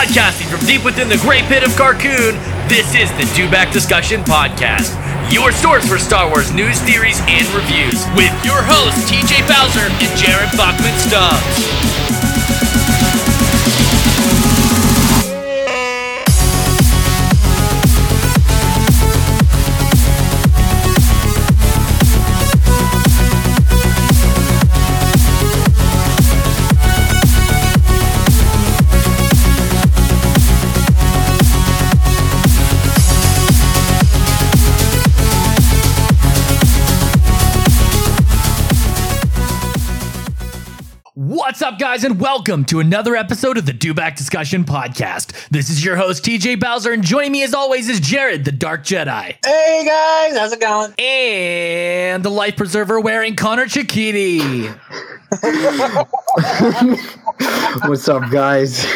Broadcasting from deep within the great pit of Carkoon, this is the Dewback Discussion Podcast, your source for Star Wars news, theories, and reviews, with your hosts TJ Bowser and Jared Bachman Stubbs. What's up, guys, and welcome to another episode of the Dewback Discussion Podcast. This is your host, TJ Bowser, and joining me as always is Jared, the Dark Jedi, Hey guys, how's it going? and the Life Preserver wearing Connor Chikiti. What's up, guys?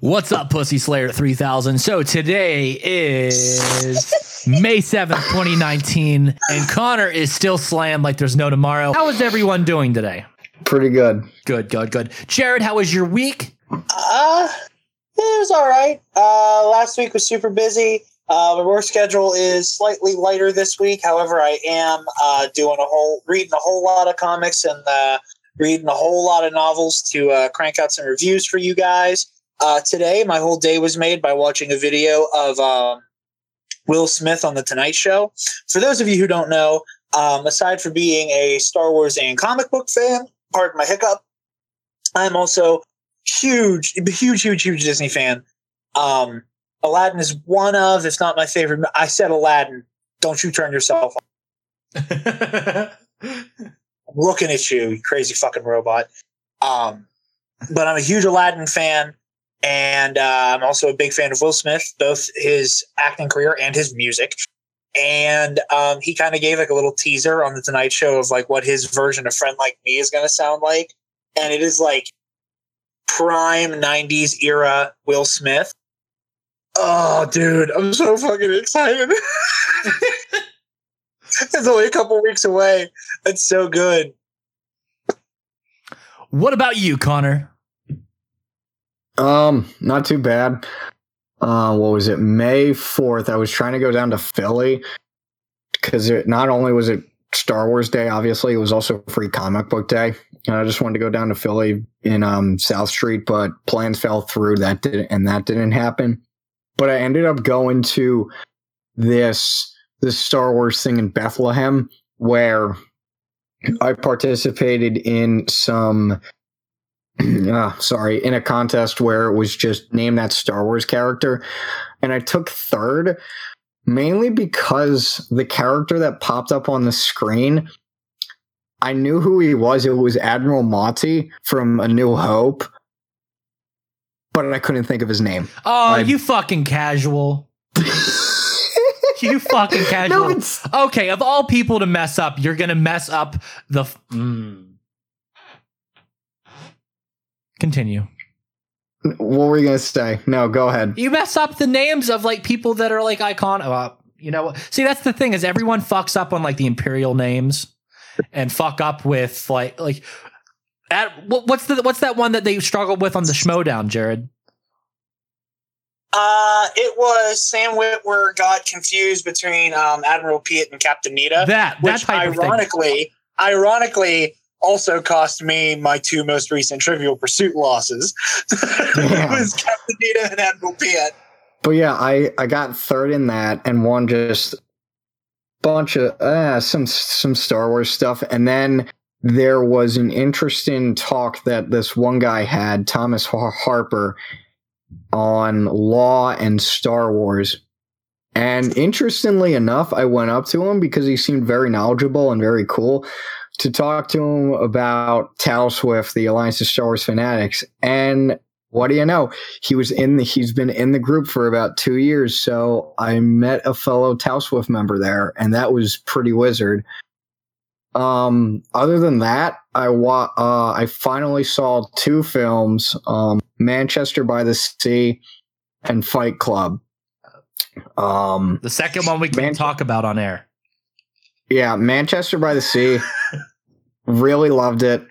What's up, Pussy Slayer 3000? So today is May 7th, 2019, and Connor is still slammed like there's no tomorrow. How is everyone doing today? Pretty good. Good, good, good. Jared, how was your week? Uh, it was all right. Uh, last week was super busy. Uh, my work schedule is slightly lighter this week. However, I am uh, doing a whole, reading a whole lot of comics and uh, reading a whole lot of novels to uh, crank out some reviews for you guys. Uh, today, my whole day was made by watching a video of um, Will Smith on the Tonight Show. For those of you who don't know, um, aside from being a Star Wars and comic book fan, pardon my hiccup, I'm also huge, huge, huge, huge Disney fan. Um, Aladdin is one of, if not my favorite. I said Aladdin. Don't you turn yourself on. I'm looking at you, you crazy fucking robot. Um, but I'm a huge Aladdin fan, and uh, I'm also a big fan of Will Smith, both his acting career and his music. And um, he kind of gave like a little teaser on the Tonight Show of like what his version of "Friend Like Me" is going to sound like, and it is like prime '90s era Will Smith. Oh, dude, I'm so fucking excited. it's only a couple weeks away. It's so good. What about you, Connor? Um, not too bad. Uh, what was it? May 4th, I was trying to go down to Philly because it not only was it Star Wars Day, obviously, it was also free comic book day. And I just wanted to go down to Philly in um, South Street, but plans fell through that didn't, and that didn't happen. But I ended up going to this this Star Wars thing in Bethlehem where I participated in some uh, sorry, in a contest where it was just name that Star Wars character. And I took third mainly because the character that popped up on the screen, I knew who he was. It was Admiral Motti from A New Hope, but I couldn't think of his name. Oh, I- you fucking casual. You fucking casual. No, okay, of all people to mess up, you're gonna mess up the. f- Mm. Continue. what were you gonna say? No, go ahead. You mess up the names of like people that are like icon. Uh, you know, see that's the thing is everyone fucks up on like the imperial names, and fuck up with like like. At, what, what's the what's that one that they struggled with on the Schmodown, Jared? Uh, it was Sam Witwer got confused between um, Admiral Piet and Captain Needa, That that which type of thing. ironically, ironically, also cost me my two most recent Trivial Pursuit losses. it was Captain Needa and Admiral Piet. But yeah, I I got third in that and won just bunch of uh, some some Star Wars stuff, and then there was an interesting talk that this one guy had, Thomas Harper, on law and Star Wars. And interestingly enough, I went up to him because he seemed very knowledgeable and very cool to talk to him about Tal Swift, the Alliance of Star Wars Fanatics. And what do you know? He was in the he's been in the group for about two years. So I met a fellow Tal Swift member there, and that was pretty wizard. Um, other than that, I wa- uh, I finally saw two films, um, Manchester by the Sea and Fight Club. Um, The second one we can Man- talk about on air. Yeah, Manchester by the Sea. really loved it.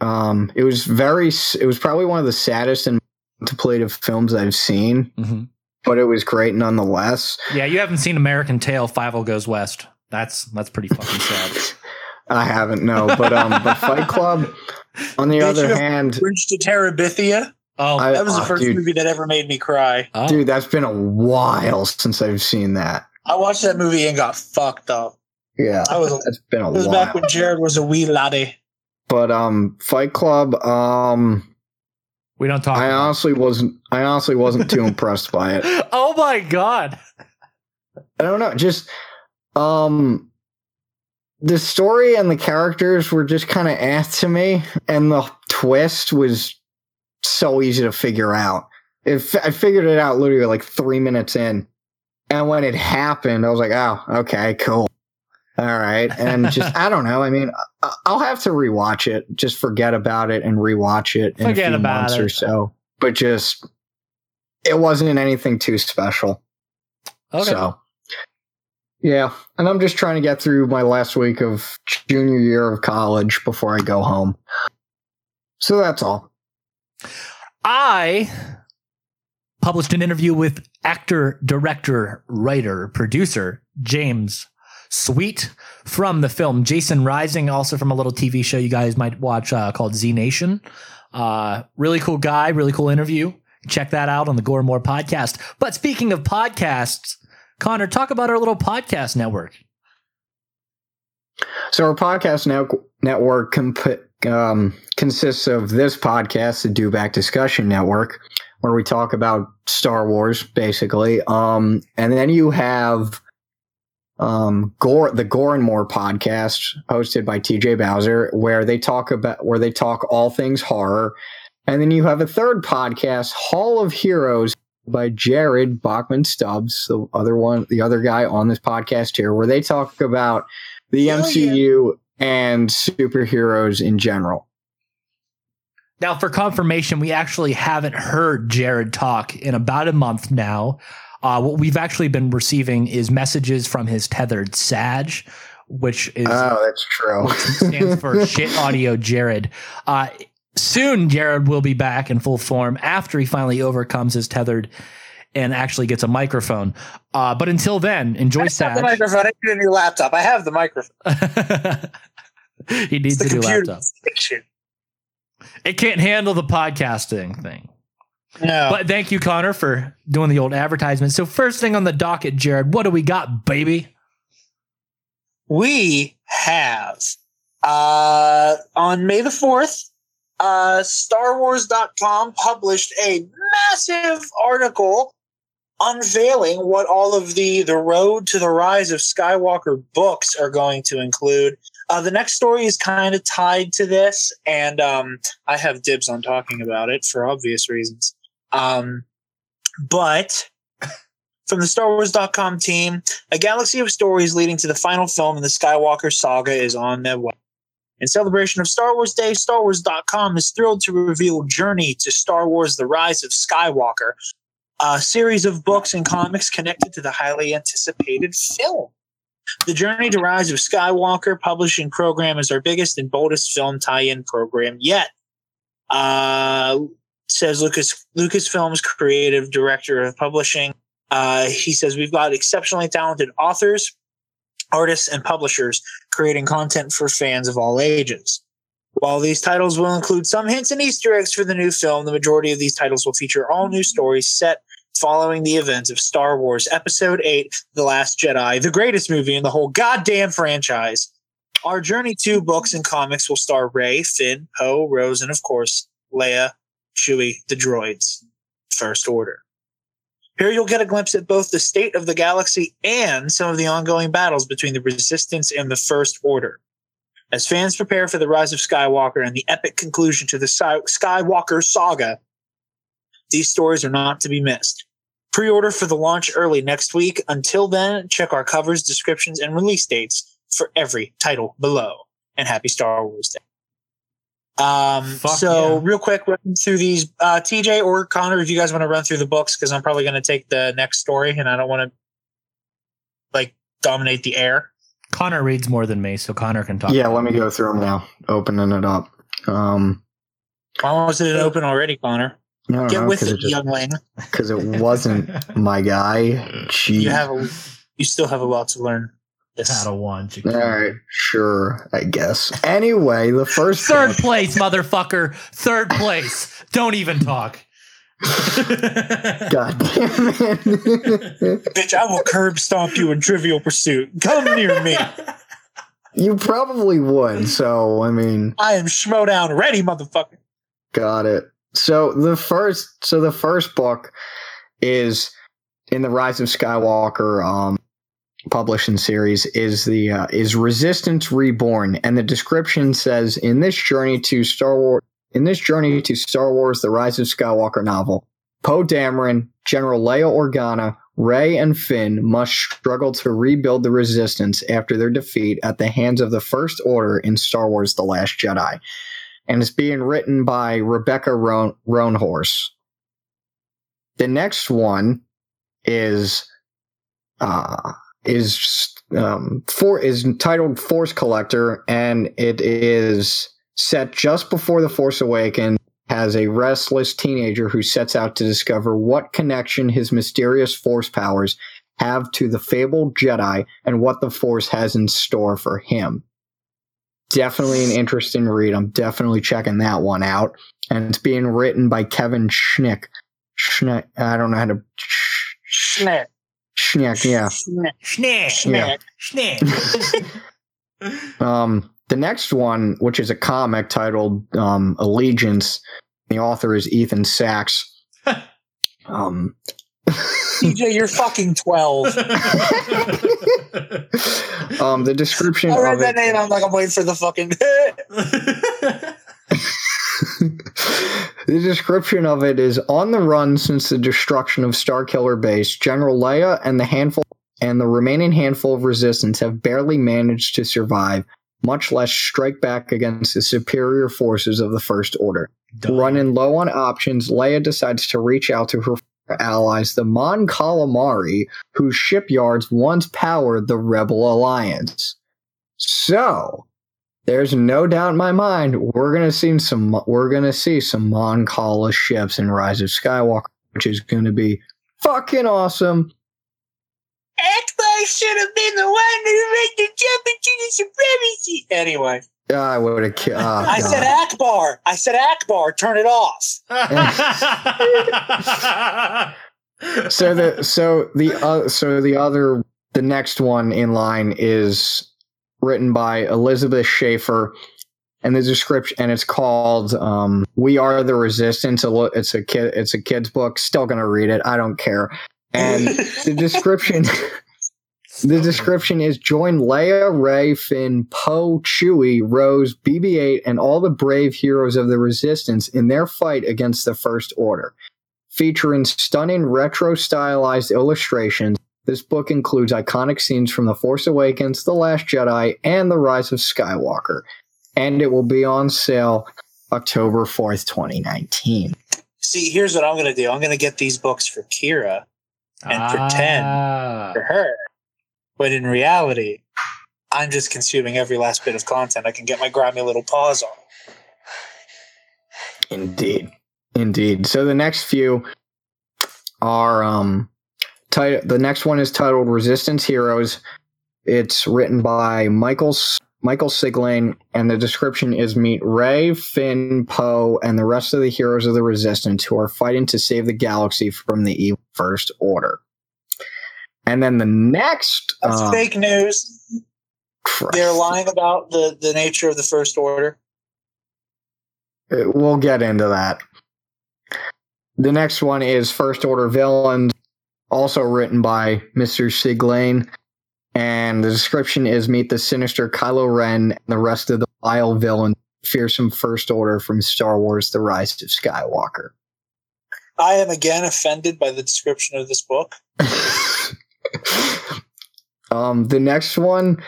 Um, it was very. It was probably one of the saddest and contemplative films I've seen, hmm but it was great nonetheless. Yeah, you haven't seen American Tail. Fievel Goes West. That's that's pretty fucking sad. I haven't no, but um, but Fight Club. On the Did other hand, Bridge to Terabithia. Oh, I- That was the oh, first dude. movie that ever made me cry. oh. dude, that's been a while since I've seen that. I watched that movie and got fucked up. Yeah, I was. that's been a It was while. back when Jared was a wee laddie. but um, Fight Club. Um, we don't talk. I about honestly wasn't. I honestly wasn't too impressed by it. it. Oh my god. I don't know. Just um the story and the characters were just kind of ass to me, and the twist was so easy to figure out. If I figured it out literally like three minutes in, and when it happened, I was like, "Oh, okay, cool, all right." And just I don't know. I mean, I'll have to rewatch it. Just forget about it and rewatch it in Forget a few about months it. or so. But just it wasn't anything too special. Okay. So, yeah, and I'm just trying to get through my last week of junior year of college before I go home. So that's all. I published an interview with actor, director, writer, producer James Sweet from the film Jason Rising, also from a little TV show you guys might watch uh, called Z Nation. Uh, really cool guy, really cool interview. Check that out on the Gore More podcast. But speaking of podcasts, Connor, talk about our little podcast network. So our podcast net- network comp- um, consists of this podcast, the Dewback Discussion Network, where we talk about Star Wars, basically. Um, and then you have um, Gore, the Gore and More podcast, hosted by TJ Bowser, where they talk about where they talk all things horror. And then you have a third podcast, Hall of Heroes, by Jared Bachman Stubbs, the other one, the other guy on this podcast here, where they talk about the Hell MCU and superheroes in general. Now, for confirmation, we actually haven't heard Jared talk in about a month now. Uh, what we've actually been receiving is messages from his tethered SAJ, which is Oh, that's true. which stands for shit audio Jared. Uh, soon, Jared will be back in full form after he finally overcomes his tethered and actually gets a microphone. Uh, but until then, enjoy I have the microphone. I need a new laptop. I have the microphone. he needs the a new laptop. station. It can't handle the podcasting thing. No. But thank you, Connor, for doing the old advertisement. So, first thing on the docket, Jared, what do we got, baby? we have uh, on May the 4th, uh, StarWars.com published a massive article unveiling what all of the the road to the rise of Skywalker books are going to include. Uh, the next story is kind of tied to this, and um, I have dibs on talking about it for obvious reasons. Um, but from the StarWars.com team, a galaxy of stories leading to the final film in the Skywalker saga is on their way. In celebration of Star Wars Day, StarWars.com is thrilled to reveal Journey to Star Wars The Rise of Skywalker, a series of books and comics connected to the highly anticipated film. The Journey to Rise of Skywalker publishing program is our biggest and boldest film tie-in program yet. Uh, says Lucas Lucasfilm's creative director of publishing. Uh, he says we've got exceptionally talented authors, artists, and publishers creating content for fans of all ages. While these titles will include some hints and Easter eggs for the new film, the majority of these titles will feature all new stories set following the events of Star Wars Episode 8 The Last Jedi, the greatest movie in the whole goddamn franchise. Our Journey 2 books and comics will star Rey, Finn, Poe, Rose, and of course, Leia, Chewie, the droids. First Order. Here you'll get a glimpse at both the state of the galaxy and some of the ongoing battles between the Resistance and the First Order. As fans prepare for the rise of Skywalker and the epic conclusion to the Skywalker saga, these stories are not to be missed. Pre order for the launch early next week. Until then, check our covers, descriptions, and release dates for every title below. And happy Star Wars Day. Um, Fuck so, yeah. real quick, run through these. Uh, TJ or Connor, if you guys want to run through the books, because I'm probably going to take the next story and I don't want to like dominate the air. Connor reads more than me, so Connor can talk. Yeah, let me go through them now. Opening it up. Um, Why was it open already, Connor? I Get know, with 'cause it, just- youngling. because it wasn't my guy. Jeez. You have a, you still have a lot to learn. Yes. Padawan. All right, sure, I guess. Anyway, the first Third book- place, motherfucker. Third place. Don't even talk. God damn it! Bitch, I will curb stomp you in Trivial Pursuit. Come near me. you probably would. So I mean, I am Schmodown ready, motherfucker. got it. So the first, so the first book is in the Rise of Skywalker um, publishing series is the uh, is Resistance Reborn, and the description says in this journey to Star Wars. In this journey to Star Wars: The Rise of Skywalker novel, Poe Dameron, General Leia Organa, Rey, and Finn must struggle to rebuild the Resistance after their defeat at the hands of the First Order in Star Wars: The Last Jedi, and it's being written by Rebecca Roan- Roanhorse. The next one is uh, is um, for is titled Force Collector, and it is set just before the Force Awakens. Has a restless teenager who sets out to discover what connection his mysterious Force powers have to the fabled Jedi and what the Force has in store for him. Definitely an interesting read. I'm definitely checking that one out. And it's being written by Kevin Schnick. Schnick. I don't know how to. Schnick. Schnick, yeah. Schnick. Schnick. Schnick. Schnick. Um, the next one, which is a comic titled um, Allegiance, the author is Ethan Sacks. Um, TJ, you're fucking 12. um, the description I read of that it, name. I'm like, I'm waiting for the fucking. The description of it is on the run since the destruction of Starkiller Base. General Leia and the handful and the remaining handful of resistance have barely managed to survive, much less strike back against the superior forces of the First Order. Running low on options, Leia decides to reach out to her allies, the Mon Calamari, whose shipyards once powered the Rebel Alliance. So, there's no doubt in my mind we're gonna see some we're gonna see some Mon Cala ships in Rise of Skywalker, which is gonna be fucking awesome. Ackbar should have been the one who made the jump into the supremacy. Anyway, I would have. Ki- oh, I God. said Ackbar. I said Ackbar. Turn it off. so the so the uh, so the other the next one in line is written by Elizabeth Schaefer and the description and it's called um, "We Are the Resistance." It's a kid. It's a kid's book. Still gonna read it. I don't care. And the description. The description is join Leia, Rey, Finn, Poe, Chewie, Rose, BB-8, and all the brave heroes of the Resistance in their fight against the First Order. Featuring stunning retro stylized illustrations, this book includes iconic scenes from The Force Awakens, The Last Jedi, and The Rise of Skywalker. And it will be on sale October 4th, 2019. See, here's what I'm going to do. I'm going to get these books for Kira, And pretend. Ah. for her. But in reality, I'm just consuming every last bit of content I can get my grimy little paws on. Indeed. Indeed. So the next few are um tit- the next one is titled Resistance Heroes. It's written by Michael Michael Siglain and the description is meet Rey, Finn, Poe, and the rest of the heroes of the Resistance who are fighting to save the galaxy from the evil First Order. And then the next uh, fake news. Christ. They're lying about the, the nature of the First Order. Uh, We'll get into that. The next one is First Order Villains, also written by Mr. Siglain. And the description is meet the sinister Kylo Ren and the rest of the vile villain, fearsome First Order from Star Wars The Rise of Skywalker. I am again offended by the description of this book. um, the next one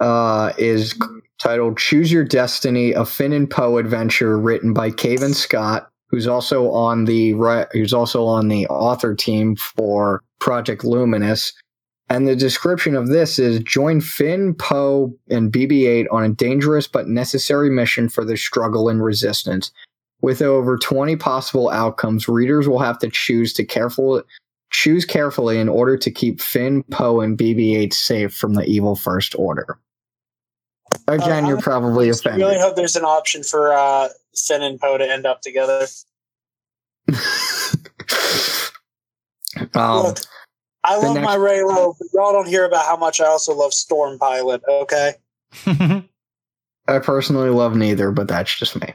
uh, is titled Choose Your Destiny, a Finn and Poe adventure written by Cavan Scott, who's also on the who's also on the author team for Project Luminous. And the description of this is join Finn, Poe, and BB 8 on a dangerous but necessary mission for the struggle and resistance. With over 20 possible outcomes, readers will have to choose to careful choose carefully in order to keep Finn, Poe, and BB-8 safe from the evil First Order. Again, Uh, you're probably I offended. I really hope there's an option for uh, Finn and Poe to end up together. um, Look, I love next- my Reylo, but y'all don't hear about how much I also love Storm Pilot. Okay, I personally love neither, but that's just me.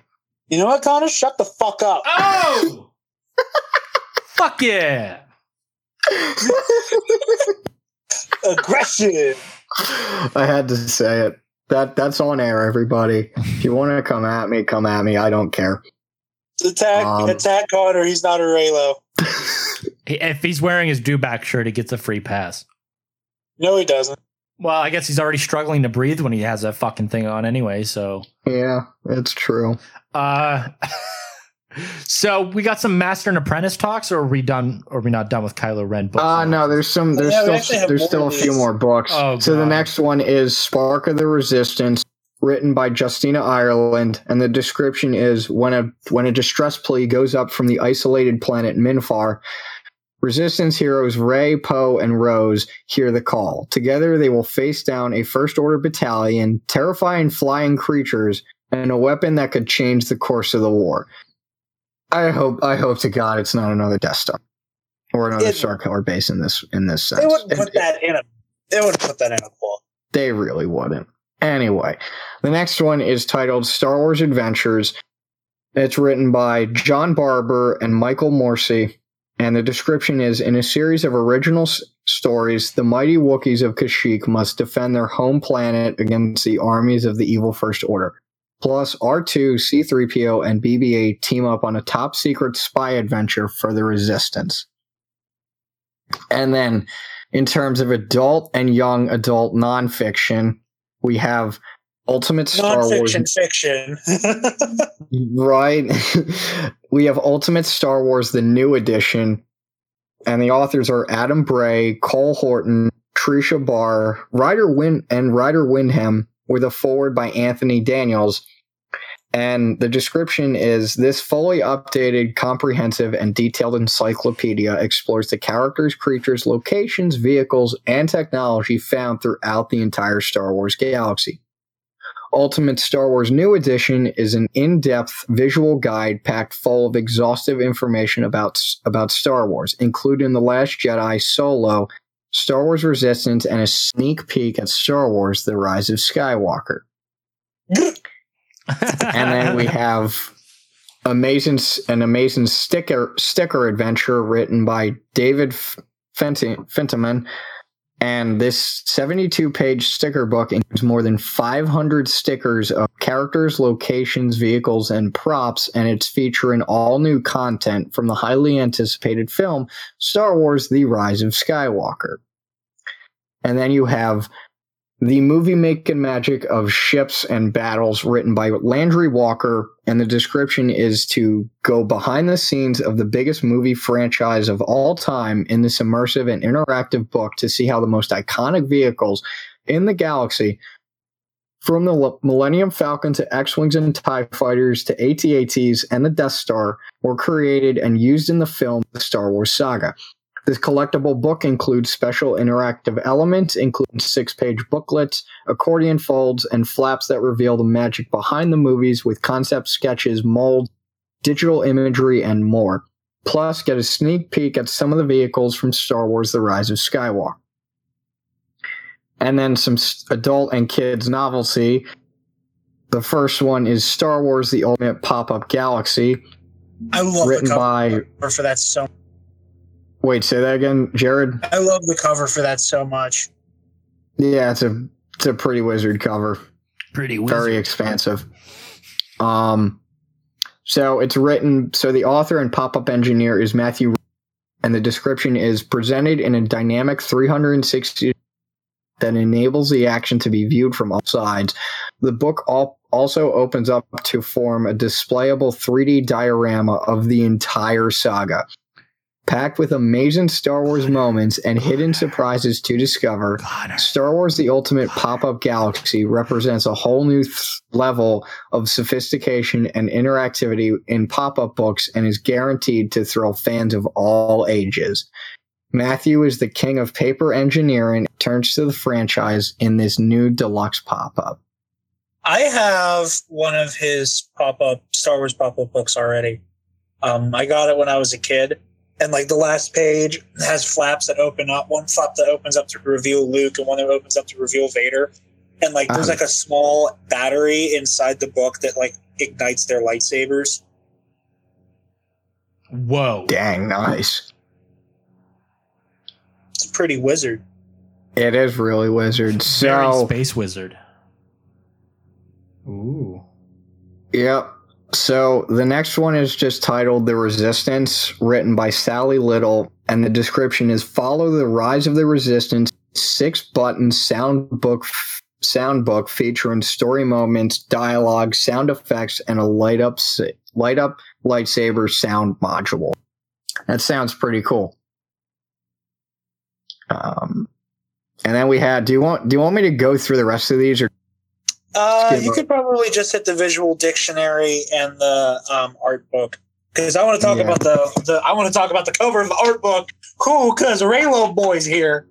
you know what, Connor? Shut the fuck up. oh! Fuck yeah! Aggression. I had to say it. That that's on air, everybody. If you want to come at me, come at me. I don't care. Attack, Um, attack Connor. He's not a Reylo. If he's wearing his dewback shirt, he gets a free pass. No, he doesn't. Well, I guess he's already struggling to breathe when he has that fucking thing on anyway, so yeah, it's true. uh so we got some master and apprentice talks or are we done or are we not done with Kylo Ren books? Uh no, there's some there's Yeah, still have there's still a few more books. Oh, so the next one is Spark of the Resistance, written by Justina Ireland, and the description is when a when a distress plea goes up from the isolated planet Minfar, Resistance heroes Rey, Poe, and Rose hear the call. Together, they will face down a First Order battalion, terrifying flying creatures, and a weapon that could change the course of the war. I hope, I hope to God, it's not another Death Star or another It- Star Killer base in this in this sense. They wouldn't It- put that in a. They wouldn't put that in a book. they really wouldn't. Anyway, the next one is titled Star Wars Adventures. It's written by John Barber and Michael Moreci, and the description is In a series of original s- stories, the mighty Wookiees of Kashyyyk must defend their home planet against the armies of the evil First Order. Plus, R2, C3PO, and BB 8 team up on a top secret spy adventure for the Resistance. And then, in terms of adult and young adult nonfiction, we have Ultimate Star Wars. Non-fiction fiction. Right. we have Ultimate Star Wars, the new edition. And the authors are Adam Bray, Cole Horton, Tricia Barr, Ryder Win and Ryder Windham, with a forward by Anthony Daniels. And the description is this fully updated, comprehensive, and detailed encyclopedia explores the characters, creatures, locations, vehicles, and technology found throughout the entire Star Wars galaxy. Ultimate Star Wars New Edition is an in-depth visual guide packed full of exhaustive information about about Star Wars, including The Last Jedi, Solo, Star Wars Resistance, and a sneak peek at Star Wars: The Rise of Skywalker. And then we have amazing an amazing sticker sticker adventure written by David Fenton, Fentiman. And this 72 page sticker book includes more than 500 stickers of characters, locations, vehicles, and props, and it's featuring all new content from the highly anticipated film Star Wars The Rise of Skywalker. And then you have the movie making magic of ships and battles written by Landry Walker, and the description is to go behind the scenes of the biggest movie franchise of all time in this immersive and interactive book to see how the most iconic vehicles in the galaxy, from the Millennium Falcon to X Wings and TIE Fighters to AT-ATs and the Death Star, were created and used in the film The Star Wars Saga. This collectible book includes special interactive elements, including six page booklets, accordion folds, and flaps that reveal the magic behind the movies with concept sketches, molds, digital imagery, and more. Plus, get a sneak peek at some of the vehicles from Star Wars The Rise of Skywalker. And then some adult and kids novelty. The first one is Star Wars The Ultimate Pop Up Galaxy, I love written by. for that so. Wait, say that again, Jared? I love the cover for that so much. Yeah, it's a it's a pretty wizard cover. Pretty Very wizard. expansive. Um so it's written so the author and pop-up engineer is Matthew and the description is presented in a dynamic 360 that enables the action to be viewed from all sides. The book al- also opens up to form a displayable 3D diorama of the entire saga. Packed with amazing Star Wars moments and hidden surprises to discover. God. Star Wars The Ultimate Pop Up Galaxy represents a whole new th- level of sophistication and interactivity in pop up books and is guaranteed to thrill fans of all ages. Matthew is the king of paper engineering, turns to the franchise in this new deluxe pop up. I have one of his pop up Star Wars pop up books already. Um, I got it when I was a kid, and like the last page has flaps that open up. One flap that opens up to reveal Luke, and one that opens up to reveal Vader. And like there's Uh-huh. like a small battery inside the book that like ignites their lightsabers. Whoa. Dang, nice. It's pretty wizard. It is really wizard. Very space wizard. Ooh. Yep. So the next one is just titled The Resistance, written by Sally Little, and the description is Follow the Rise of the Resistance, six button sound book sound book featuring story moments, dialogue, sound effects, and a light up light up lightsaber sound module. That sounds pretty cool. Um and then we had do you want do you want me to go through the rest of these or Uh, you could probably just hit the visual dictionary and the um, art book because I want to talk Yeah. about the, the I want to talk about the cover of the art book. Cool, because Reylo Boy's here.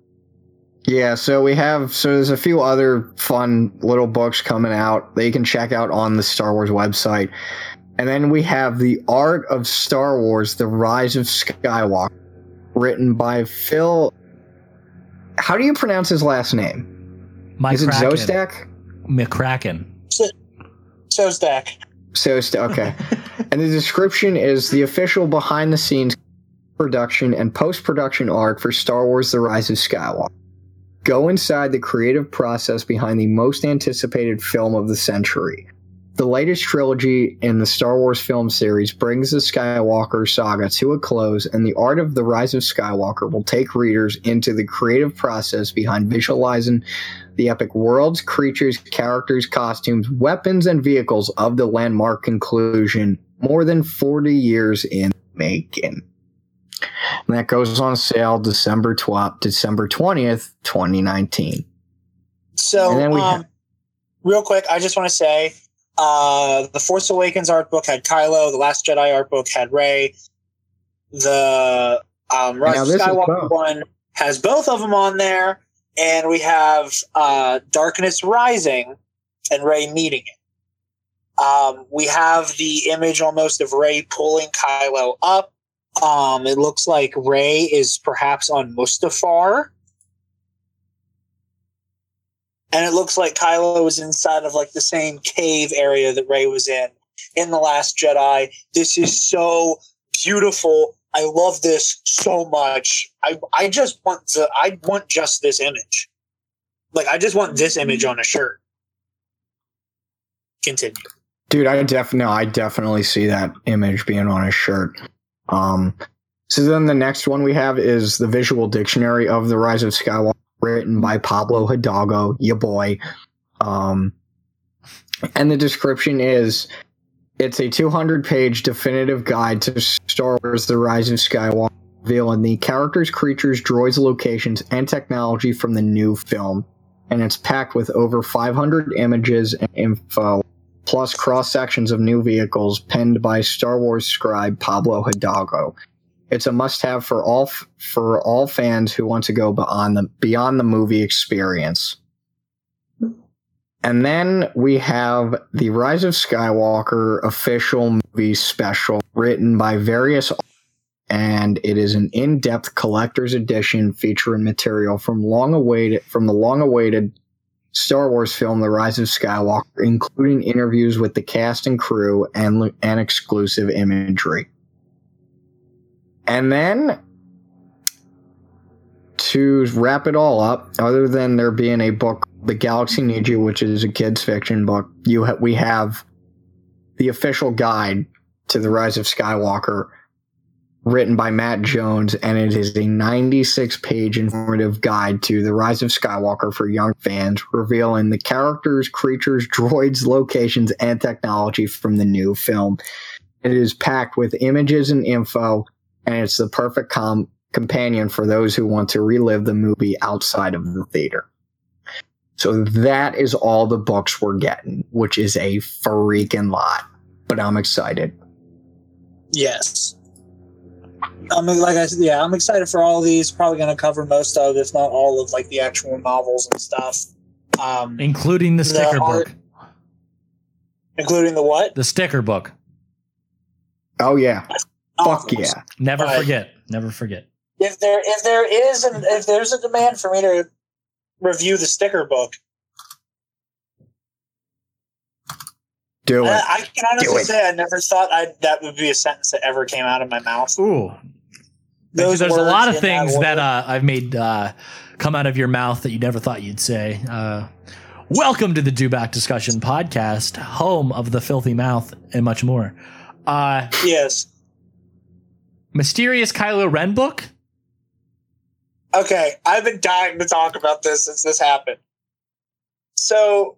Yeah, so we have so there's a few other fun little books coming out that you can check out on the Star Wars website. And then we have The Art of Star Wars: The Rise of Skywalker, written by Phil How do you pronounce his last name? My Is it Kraken. Szostak? McCracken. So stack. Szostak, okay. and the description is the official behind the scenes production and post production art for Star Wars The Rise of Skywalker. Go inside the creative process behind the most anticipated film of the century. The latest trilogy in the Star Wars film series brings the Skywalker saga to a close, and the art of The Rise of Skywalker will take readers into the creative process behind visualizing the epic worlds, creatures, characters, costumes, weapons, and vehicles of the landmark conclusion more than 40 years in making. And that goes on sale December 12th, December 20th, 2019. So, And then we um, have- real quick, I just want to say uh, the Force Awakens art book had Kylo, the Last Jedi art book had Rey, the um, Rise of Skywalker one has both of them on there, and we have uh, Darkness Rising and Rey meeting it. Um, we have the image almost of Rey pulling Kylo up. Um, it looks like Rey is perhaps on Mustafar. And it looks like Kylo was inside of like the same cave area that Rey was in in The Last Jedi. This is so beautiful. I love this so much. I I just want to I want just this image. Like I just want this image on a shirt. Continue. Dude, I definitely, I definitely see that image being on a shirt. Um, so then the next one we have is the visual dictionary of the Rise of Skywalker, written by Pablo Hidalgo, your boy. Um, and the description is it's a 200 page definitive guide to Star Wars The Rise of Skywalker, revealing the characters, creatures, droids, locations, and technology from the new film. And it's packed with over 500 images and info, plus cross sections of new vehicles penned by Star Wars scribe Pablo Hidalgo. It's a must-have for all for all fans who want to go beyond the beyond the movie experience. And then we have the Rise of Skywalker official movie special written by various and it is an in-depth collector's edition featuring material from long awaited from the long awaited Star Wars film The Rise of Skywalker including interviews with the cast and crew and and exclusive imagery. And then to wrap it all up, other than there being a book, The Galaxy Needs You, which is a kids' fiction book, you ha- we have the official guide to The Rise of Skywalker, written by Matt Jones, and it is a 96 page informative guide to The Rise of Skywalker for young fans, revealing the characters, creatures, droids, locations, and technology from the new film. It is packed with images and info and it's the perfect com- companion for those who want to relive the movie outside of the theater. So that is all the books we're getting, which is a freaking lot. But I'm excited. Yes. I mean, like I said, yeah, I'm excited for all of these. Probably going to cover most of, if not all of, like the actual novels and stuff. Um, including the The sticker art- book. including the what? The sticker book. Oh yeah, fuck Novels. yeah. Never Right. forget. Never forget. If there, if there is, an, if there's a demand for me to review the sticker book, Do it. I, I can honestly say I never thought I that would be a sentence that ever came out of my mouth. Ooh. Those there's a lot of things that that, uh, I've made uh, come out of your mouth that you never thought you'd say. Uh, welcome to the Dewback Discussion podcast, home of the filthy mouth and much more. Uh, Yes. Mysterious Kylo Ren book. Okay, I've been dying to talk about this since this happened. So,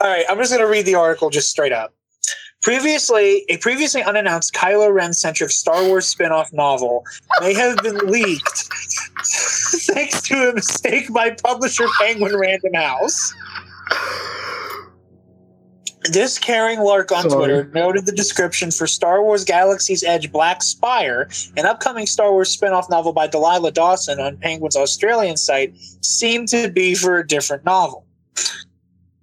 all right, I'm just going to read the article just straight up. Previously, a previously unannounced Kylo Ren centric Star Wars spin off novel may have been leaked thanks to a mistake by publisher Penguin Random House. This caring lark on Sorry. Twitter noted the description for Star Wars Galaxy's Edge Black Spire, an upcoming Star Wars spin-off novel by Delilah Dawson on Penguin's Australian site, seemed to be for a different novel.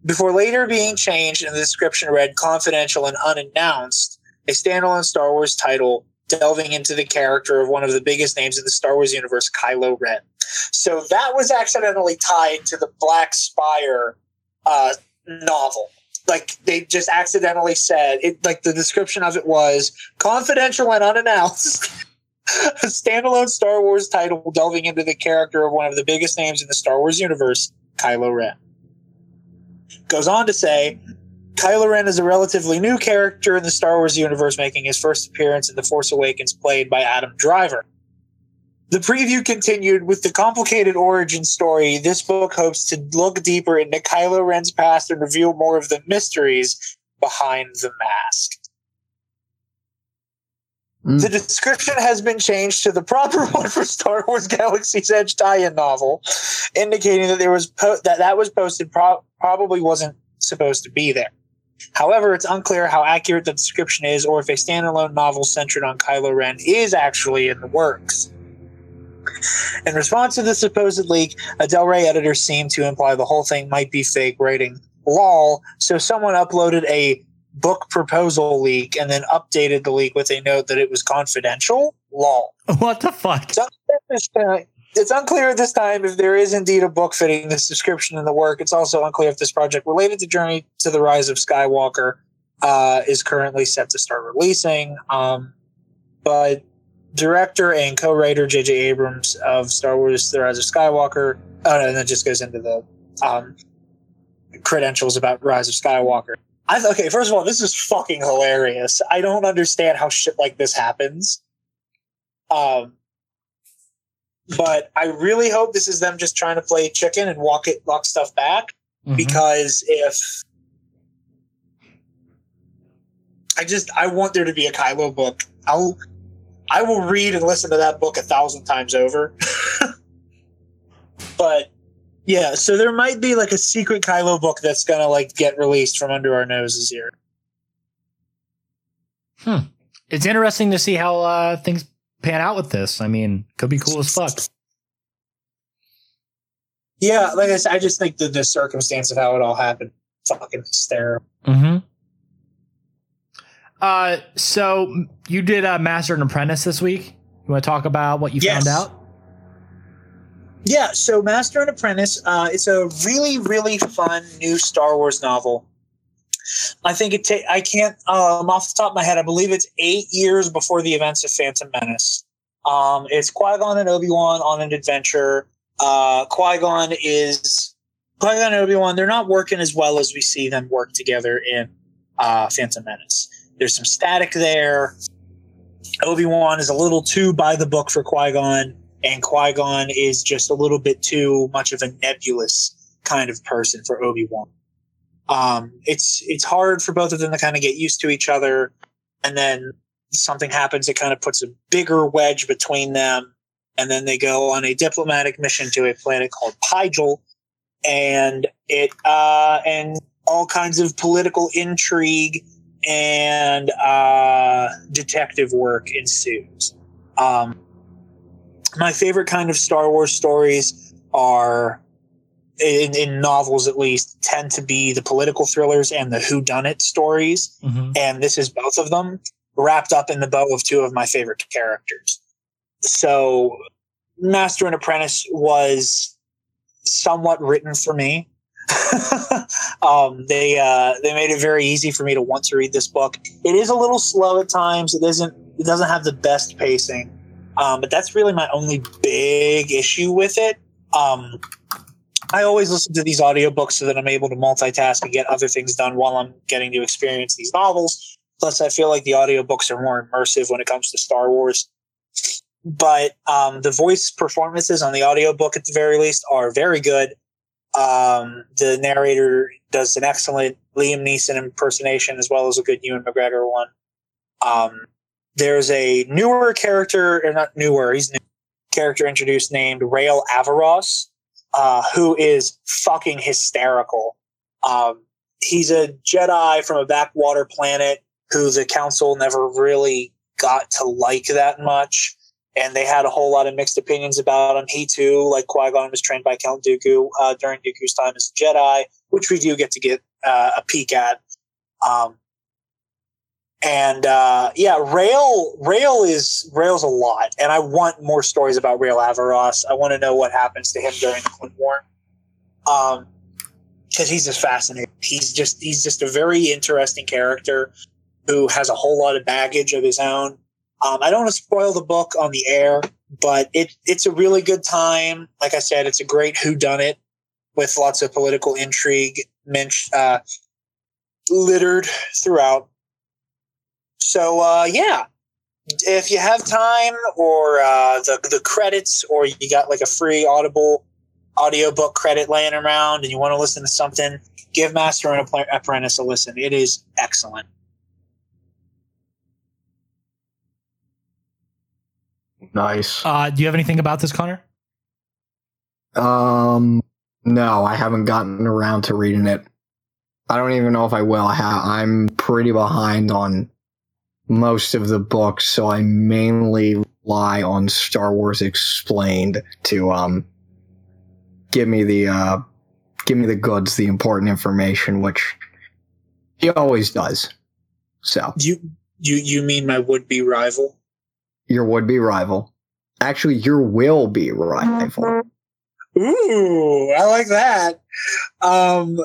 Before later being changed and the description read confidential and unannounced, a standalone Star Wars title delving into the character of one of the biggest names in the Star Wars universe, Kylo Ren. So that was accidentally tied to the Black Spire uh, novel. Like they just accidentally said it. Like the description of it was confidential and unannounced. a standalone Star Wars title delving into the character of one of the biggest names in the Star Wars universe, Kylo Ren. Goes on to say, Kylo Ren is a relatively new character in the Star Wars universe, making his first appearance in The Force Awakens, played by Adam Driver. The preview continued with the complicated origin story. This book hopes to look deeper into Kylo Ren's past and reveal more of the mysteries behind the mask. Mm. The description has been changed to the proper one for Star Wars Galaxy's Edge tie-in novel, indicating that there was po- that that was posted pro- probably wasn't supposed to be there. However, it's unclear how accurate the description is, or if a standalone novel centered on Kylo Ren is actually in the works. In response to the supposed leak, a Del Rey editor seemed to imply the whole thing might be fake, writing "lol." So someone uploaded a book proposal leak and then updated the leak with a note that it was confidential. Lol. What the fuck? It's unclear this time- It's unclear at this time if there is indeed a book fitting this description in the work. It's also unclear if this project related to Journey to the Rise of Skywalker uh, is currently set to start releasing. Um, but director and co-writer J.J. Abrams of Star Wars: The Rise of Skywalker, oh no, and then just goes into the um, credentials about Rise of Skywalker. I th- okay, first of all, this is fucking hilarious. I don't understand how shit like this happens. Um, but I really hope this is them just trying to play chicken and walk it, walk stuff back. Mhm. Because if I just, I want there to be a Kylo book. I'll, I will read and listen to that book a thousand times over. but yeah, so there might be like a secret Kylo book that's gonna like get released from under our noses here. Hmm. It's interesting to see how uh, things pan out with this. I mean, could be cool as fuck. Yeah, like I said, I just think the, the circumstance of how it all happened, fucking hysterical. Mm-hmm. Uh, so you did a Master and Apprentice this week. You want to talk about what you Yes. found out? Yeah, so Master and Apprentice, uh, it's a really, really fun new Star Wars novel. I think it. Ta- I can't. Um, off the top of my head, I believe it's eight years before the events of Phantom Menace. Um, it's Qui Gon and Obi Wan on an adventure. Uh, Qui Gon is Qui Gon and Obi Wan. They're not working as well as we see them work together in uh, Phantom Menace. There's some static there. Obi Wan is a little too by the book for Qui Gon and Qui Gon is just a little bit too much of a nebulous kind of person for Obi Wan. Um, it's it's hard for both of them to kind of get used to each other, and then something happens that kind of puts a bigger wedge between them. And then they go on a diplomatic mission to a planet called Pijal. And it, uh, and all kinds of political intrigue and uh, detective work ensues. Um, my favorite kind of Star Wars stories are, in, in, novels at least, tend to be the political thrillers and the whodunit stories. Mm-hmm. And this is both of them wrapped up in the bow of two of my favorite characters. So, Master and Apprentice was somewhat written for me. um, they uh, they made it very easy for me to want to read this book. It is a little slow at times. It isn't. It doesn't have the best pacing. Um, but that's really my only big issue with it. Um, I always listen to these audiobooks so that I'm able to multitask and get other things done while I'm getting to experience these novels. Plus, I feel like the audiobooks are more immersive when it comes to Star Wars. But um, the voice performances on the audiobook, at the very least, are very good. Um, the narrator does an excellent Liam Neeson impersonation as well as a good Ewan McGregor one. Um, there's a newer character, or not newer, he's new character introduced named Rael Averross, uh, who is fucking hysterical. Um, he's a Jedi from a backwater planet who the council never really got to like that much. And they had a whole lot of mixed opinions about him. He too, like Qui Gon, was trained by Count Dooku uh, during Dooku's time as a Jedi, which we do get to get uh, a peek at. Um, and uh, yeah, Rail Rail is Rail's a lot, and I want more stories about Rael Averross. I want to know what happens to him during the Clone War, um, because he's just fascinating. He's just he's just a very interesting character who has a whole lot of baggage of his own. Um, I don't want to spoil the book on the air, but it it's a really good time. Like I said, it's a great who done it with lots of political intrigue uh, littered throughout so uh, yeah, if you have time or uh, the the credits, or you got like a free Audible audiobook credit laying around, and you want to listen to something, give Master and Apprentice a listen. It is excellent. Nice. Uh, do you have anything about this, Connor? Um, no, I haven't gotten around to reading it. I don't even know if I will. I am pretty behind on most of the books, so I mainly rely on Star Wars Explained to um give me the uh give me the goods, the important information, which he always does. So you you you mean my would be rival? Your would be rival. Actually, your will be rival. Ooh, I like that. Um,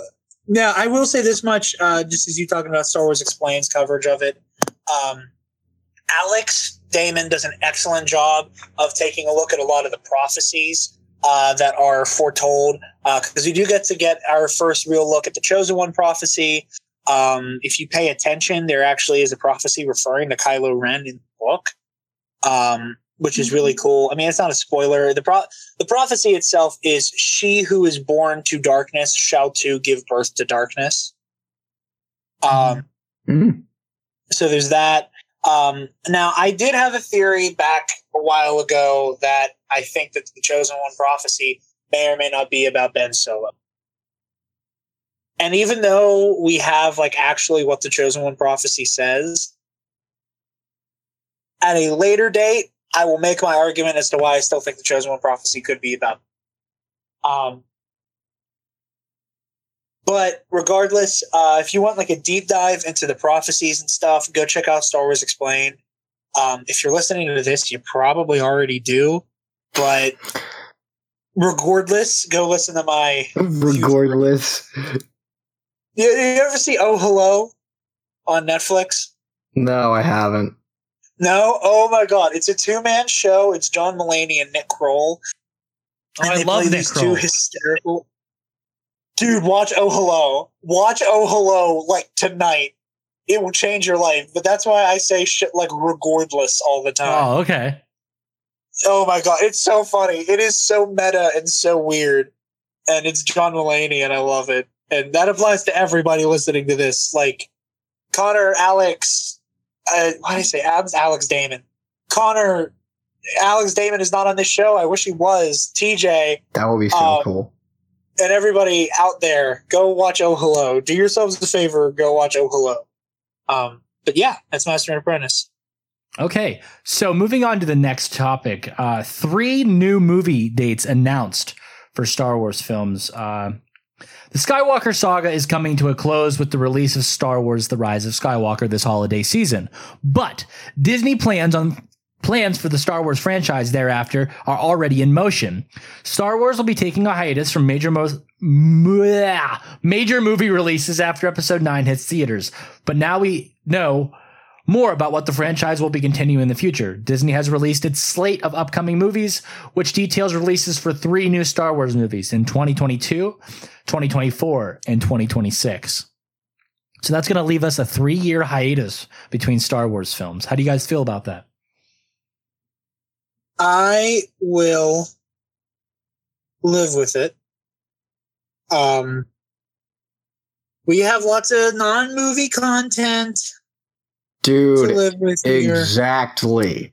now I will say this much, uh, just as you talking about Star Wars explains coverage of it. Um, Alex Damon does an excellent job of taking a look at a lot of the prophecies uh, that are foretold because uh, we do get to get our first real look at the chosen one prophecy. Um, if you pay attention, there actually is a prophecy referring to Kylo Ren in the book, um, which is really cool. I mean, it's not a spoiler. The pro- the prophecy itself is "She who is born to darkness shall to give birth to darkness." Um, mm-hmm so there's that. Um, now, I did have a theory back a while ago that I think that the Chosen One prophecy may or may not be about Ben Solo. And even though we have like actually what the Chosen One prophecy says, at a later date, I will make my argument as to why I still think the Chosen One prophecy could be about. Um, but regardless, uh, if you want like a deep dive into the prophecies and stuff, go check out Star Wars Explained. Um, if you're listening to this, you probably already do. But regardless, go listen to my. Regardless. You, you ever see Oh Hello on Netflix? No, I haven't. No? Oh my god. It's a two man show. It's John Mulaney and Nick Kroll. Oh, and oh, I love these Kroll. two hysterical dude, watch Oh Hello. Watch Oh Hello like tonight. It will change your life. But that's why I say shit like regardless all the time. Oh, okay. Oh my god, it's so funny. It is so meta and so weird. And it's John Mulaney and I love it. And that applies to everybody listening to this. Like Connor, Alex, uh, why did I say Abs? Alex Damon. Connor, Alex Damon is not on this show. I wish he was. TJ That would be so Um, cool. and everybody out there, go watch Oh Hello. Do yourselves a favor, go watch Oh Hello. Um, but yeah, that's Master and Apprentice. Okay, so moving on to the next topic. Uh, three new movie dates announced for Star Wars films. Uh, the Skywalker saga is coming to a close with the release of Star Wars: The Rise of Skywalker this holiday season, but Disney plans on plans for the Star Wars franchise thereafter are already in motion. Star Wars will be taking a hiatus from major mo- major movie releases after Episode Nine hits theaters, but now we know more about what the franchise will be continuing in the future. Disney has released its slate of upcoming movies, which details releases for three new Star Wars movies in 2022, 2024, and 2026. So that's going to leave us a three year hiatus between Star Wars films. How do you guys feel about that? I will live with it. Um, we have lots of non-movie content to Dude, exactly.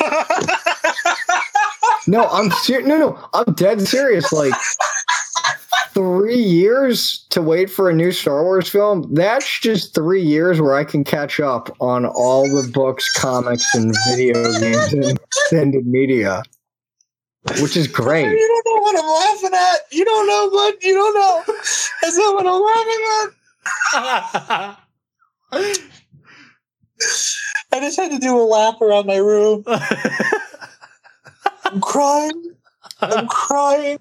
No, I'm no, no, I'm dead serious. Like three years to wait for a new Star Wars film. That's just three years where I can catch up on all the books, comics, and video games and extended media, which is great. You don't know what I'm laughing at. You don't know what you don't know. That's not what I'm laughing at. I just had to do a lap around my room. I'm crying. I'm crying.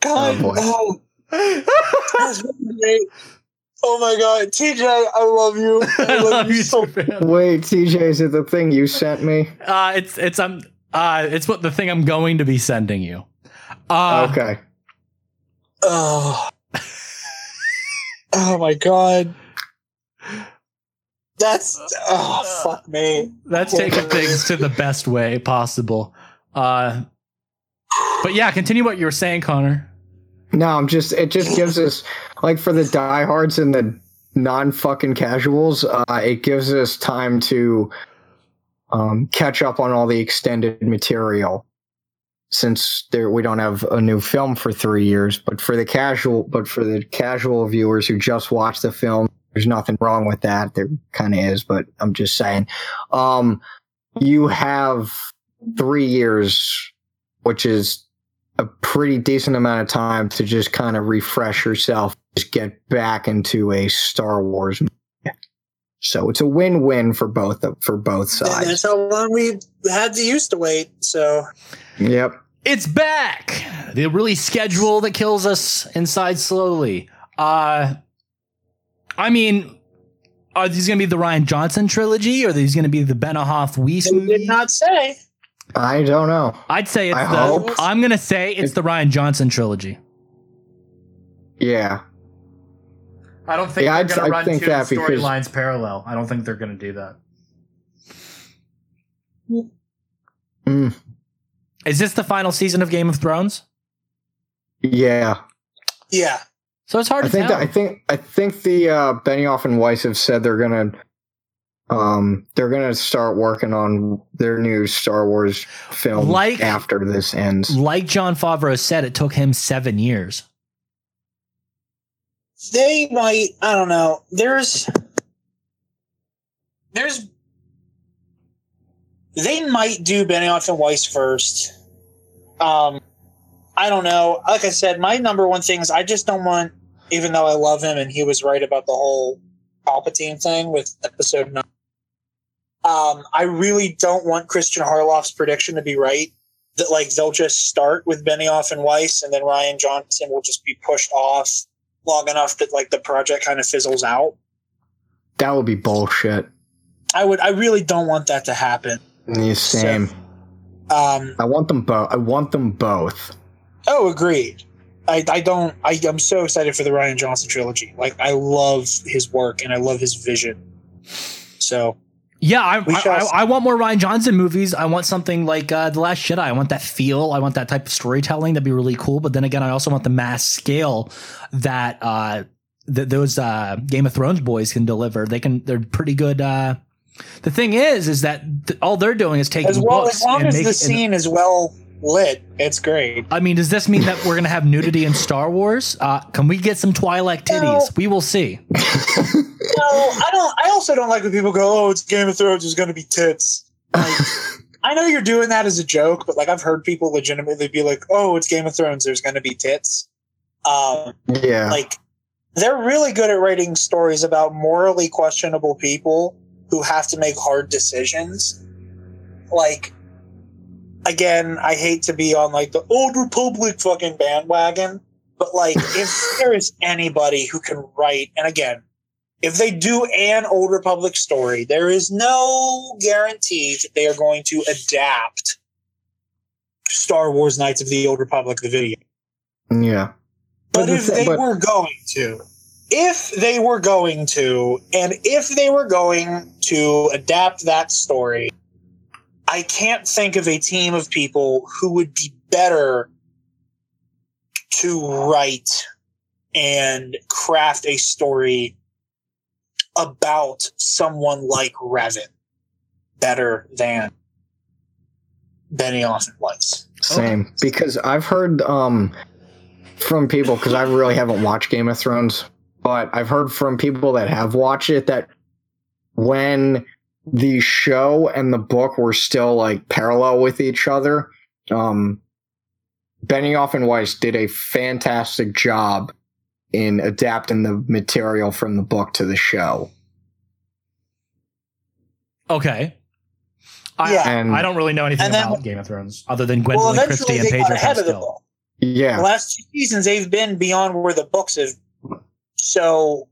God, Oh, boy. oh, that's really great. Oh my God, TJ, I love you. I love, you so. too. Wait, TJ, is it the thing you sent me? Uh, it's it's um uh it's what the thing I'm going to be sending you. Uh, okay. Oh, oh my God. That's oh fuck me. That's taking things to the best way possible. Uh, but yeah, continue what you were saying, Connor. No, I'm just it just gives us like for the diehards and the non fucking casuals, uh, it gives us time to um, catch up on all the extended material since there we don't have a new film for three years. But for the casual, but for the casual viewers who just watch the film, there's nothing wrong with that. There kind of is, but I'm just saying, um, you have three years, which is a pretty decent amount of time to just kind of refresh yourself, just get back into a Star Wars. movie. So it's a win-win for both of, for both sides. that's how long we had to used to wait. So Yep. It's back. The release schedule that kills us inside slowly. Uh, I mean, are these going to be the Rian Johnson trilogy, or are these going to be the Benioff Weiss they movie? did not say. I don't know. I'd say it's I the. hope. I'm going to say it's the Rian Johnson trilogy. Yeah. I don't think Yeah, they're going to run think two storylines parallel. I don't think they're going to do that. Mm, Is this the final season of Game of Thrones? yeah. Yeah. So it's hard I to think tell. that, I think I think the uh, Benioff and Weiss have said they're gonna um they're gonna start working on their new Star Wars film Like- after this ends. like Jon Favreau said, it took him seven years. They might. I don't know. There's. There's. They might do Benioff and Weiss first. Um, I don't know. Like I said, my number one thing is I just don't want, even though I love him and he was right about the whole Palpatine thing with episode nine. Um, I really don't want Christian Harloff's prediction to be right. That like they'll just start with Benioff and Weiss, and then Rian Johnson will just be pushed off long enough that like the project kind of fizzles out. That would be bullshit. I would. I really don't want that to happen. The same. Um, I want them both. I want them both. oh, agreed. I, I don't. I, I'm so excited for the Rian Johnson trilogy. Like I love his work and I love his vision. So Yeah, I, I, I. Want more Rian Johnson movies. I want something like uh, The Last Jedi. I want that feel. I want that type of storytelling. That'd be really cool. But then again, I also want the mass scale that uh, th- those uh, Game of Thrones boys can deliver. They can. They're pretty good. Uh, the thing is, is that th- all they're doing is taking As well, books as long and as the scene is well lit, it's great. I mean, does this mean that we're gonna have nudity in Star Wars? Uh, can we get some Twilight titties? No. We will see. No, I don't. I also don't like when people go, "Oh, it's Game of Thrones. It's going to be tits." Like, I know you're doing that as a joke, but like I've heard people legitimately be like, "Oh, it's Game of Thrones. There's going to be tits." Um, Yeah. like they're really good at writing stories about morally questionable people who have to make hard decisions. Like, again, I hate to be on like the old Republic fucking bandwagon, but like, if there is anybody who can write, and again, if they do an old Republic story, there is no guarantee that they are going to adapt Star Wars Knights of the Old Republic, the video. yeah. But, the if they but- were going to, if they were going to, and if they were going to adapt that story, I can't think of a team of people who would be better to write and craft a story about someone like Revan better than Benioff and Weiss. Same. Because I've heard um from people because I really haven't watched Game of Thrones, but I've heard from people that have watched it that when the show and the book were still like parallel with each other, um Benioff and Weiss did a fantastic job in adapting the material from the book to the show. Okay. I, Yeah. And I don't really know anything then- about Game of Thrones other than Well, Gwendoline eventually Christie and they got Pedro ahead of the Pascal. ball. yeah, The last two seasons, they've been beyond where the books have. So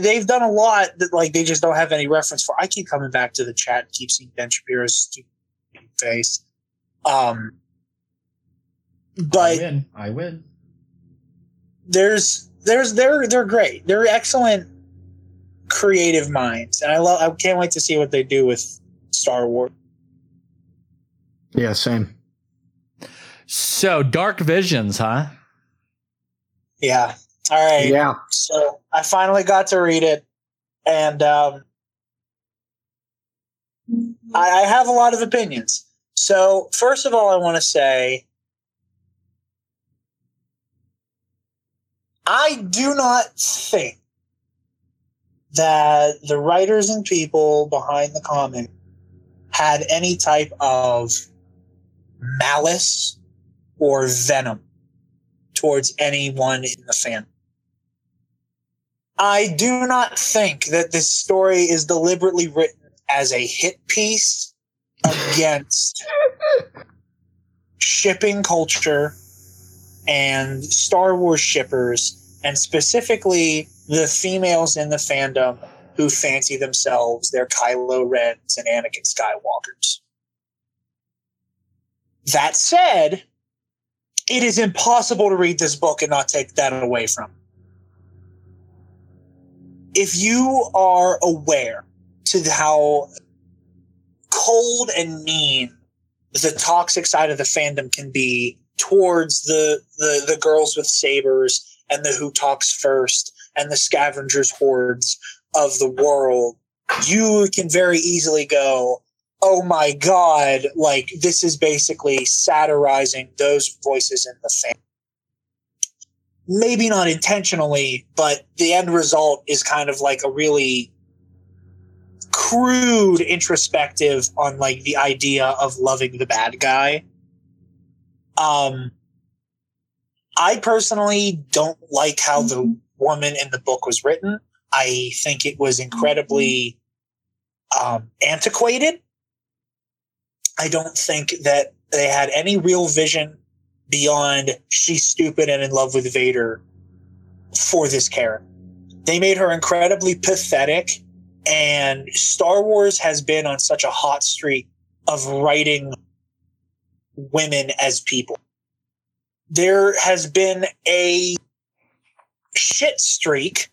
they've done a lot that like they just don't have any reference for. I keep coming back to the chat, and keep seeing Ben Shapiro's stupid face. Um, but I but win. I win. there's there's they're they're great. They're excellent creative minds, and I love. I can't wait to see what they do with Star Wars. yeah, same. So Dark Visions, huh? Yeah. All right. Yeah. So I finally got to read it, and um, I, I have a lot of opinions. So first of all, I want to say I do not think that the writers and people behind the comic had any type of malice or venom towards anyone in the fan. I do not think that this story is deliberately written as a hit piece against shipping culture and Star Wars shippers, and specifically the females in the fandom who fancy themselves their Kylo Rens and Anakin Skywalkers. That said, it is impossible to read this book and not take that away from. If you are aware to how cold and mean the toxic side of the fandom can be towards the the, the girls with sabers and the who talks first and the scavengers hordes of the world, you can very easily go, oh my god, like this is basically satirizing those voices in the fan. Maybe not intentionally, but the end result is kind of like a really crude introspective on like the idea of loving the bad guy. Um I personally don't like how the woman in the book was written. I think it was incredibly um, antiquated. I don't think that they had any real vision beyond she's stupid and in love with Vader for this character. They made her incredibly pathetic, and Star Wars has been on such a hot streak of writing women as people. There has been a shit streak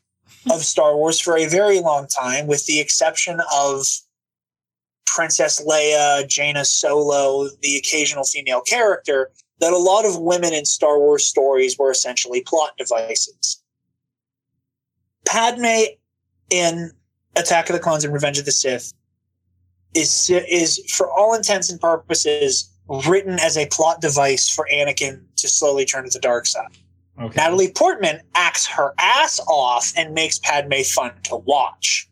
of Star Wars for a very long time, with the exception of Princess Leia, Jaina Solo, the occasional female character, that a lot of women in Star Wars stories were essentially plot devices. Padme in Attack of the Clones and Revenge of the Sith is is for all intents and purposes written as a plot device for Anakin to slowly turn to the dark side. Okay. Natalie Portman acts her ass off and makes Padme fun to watch,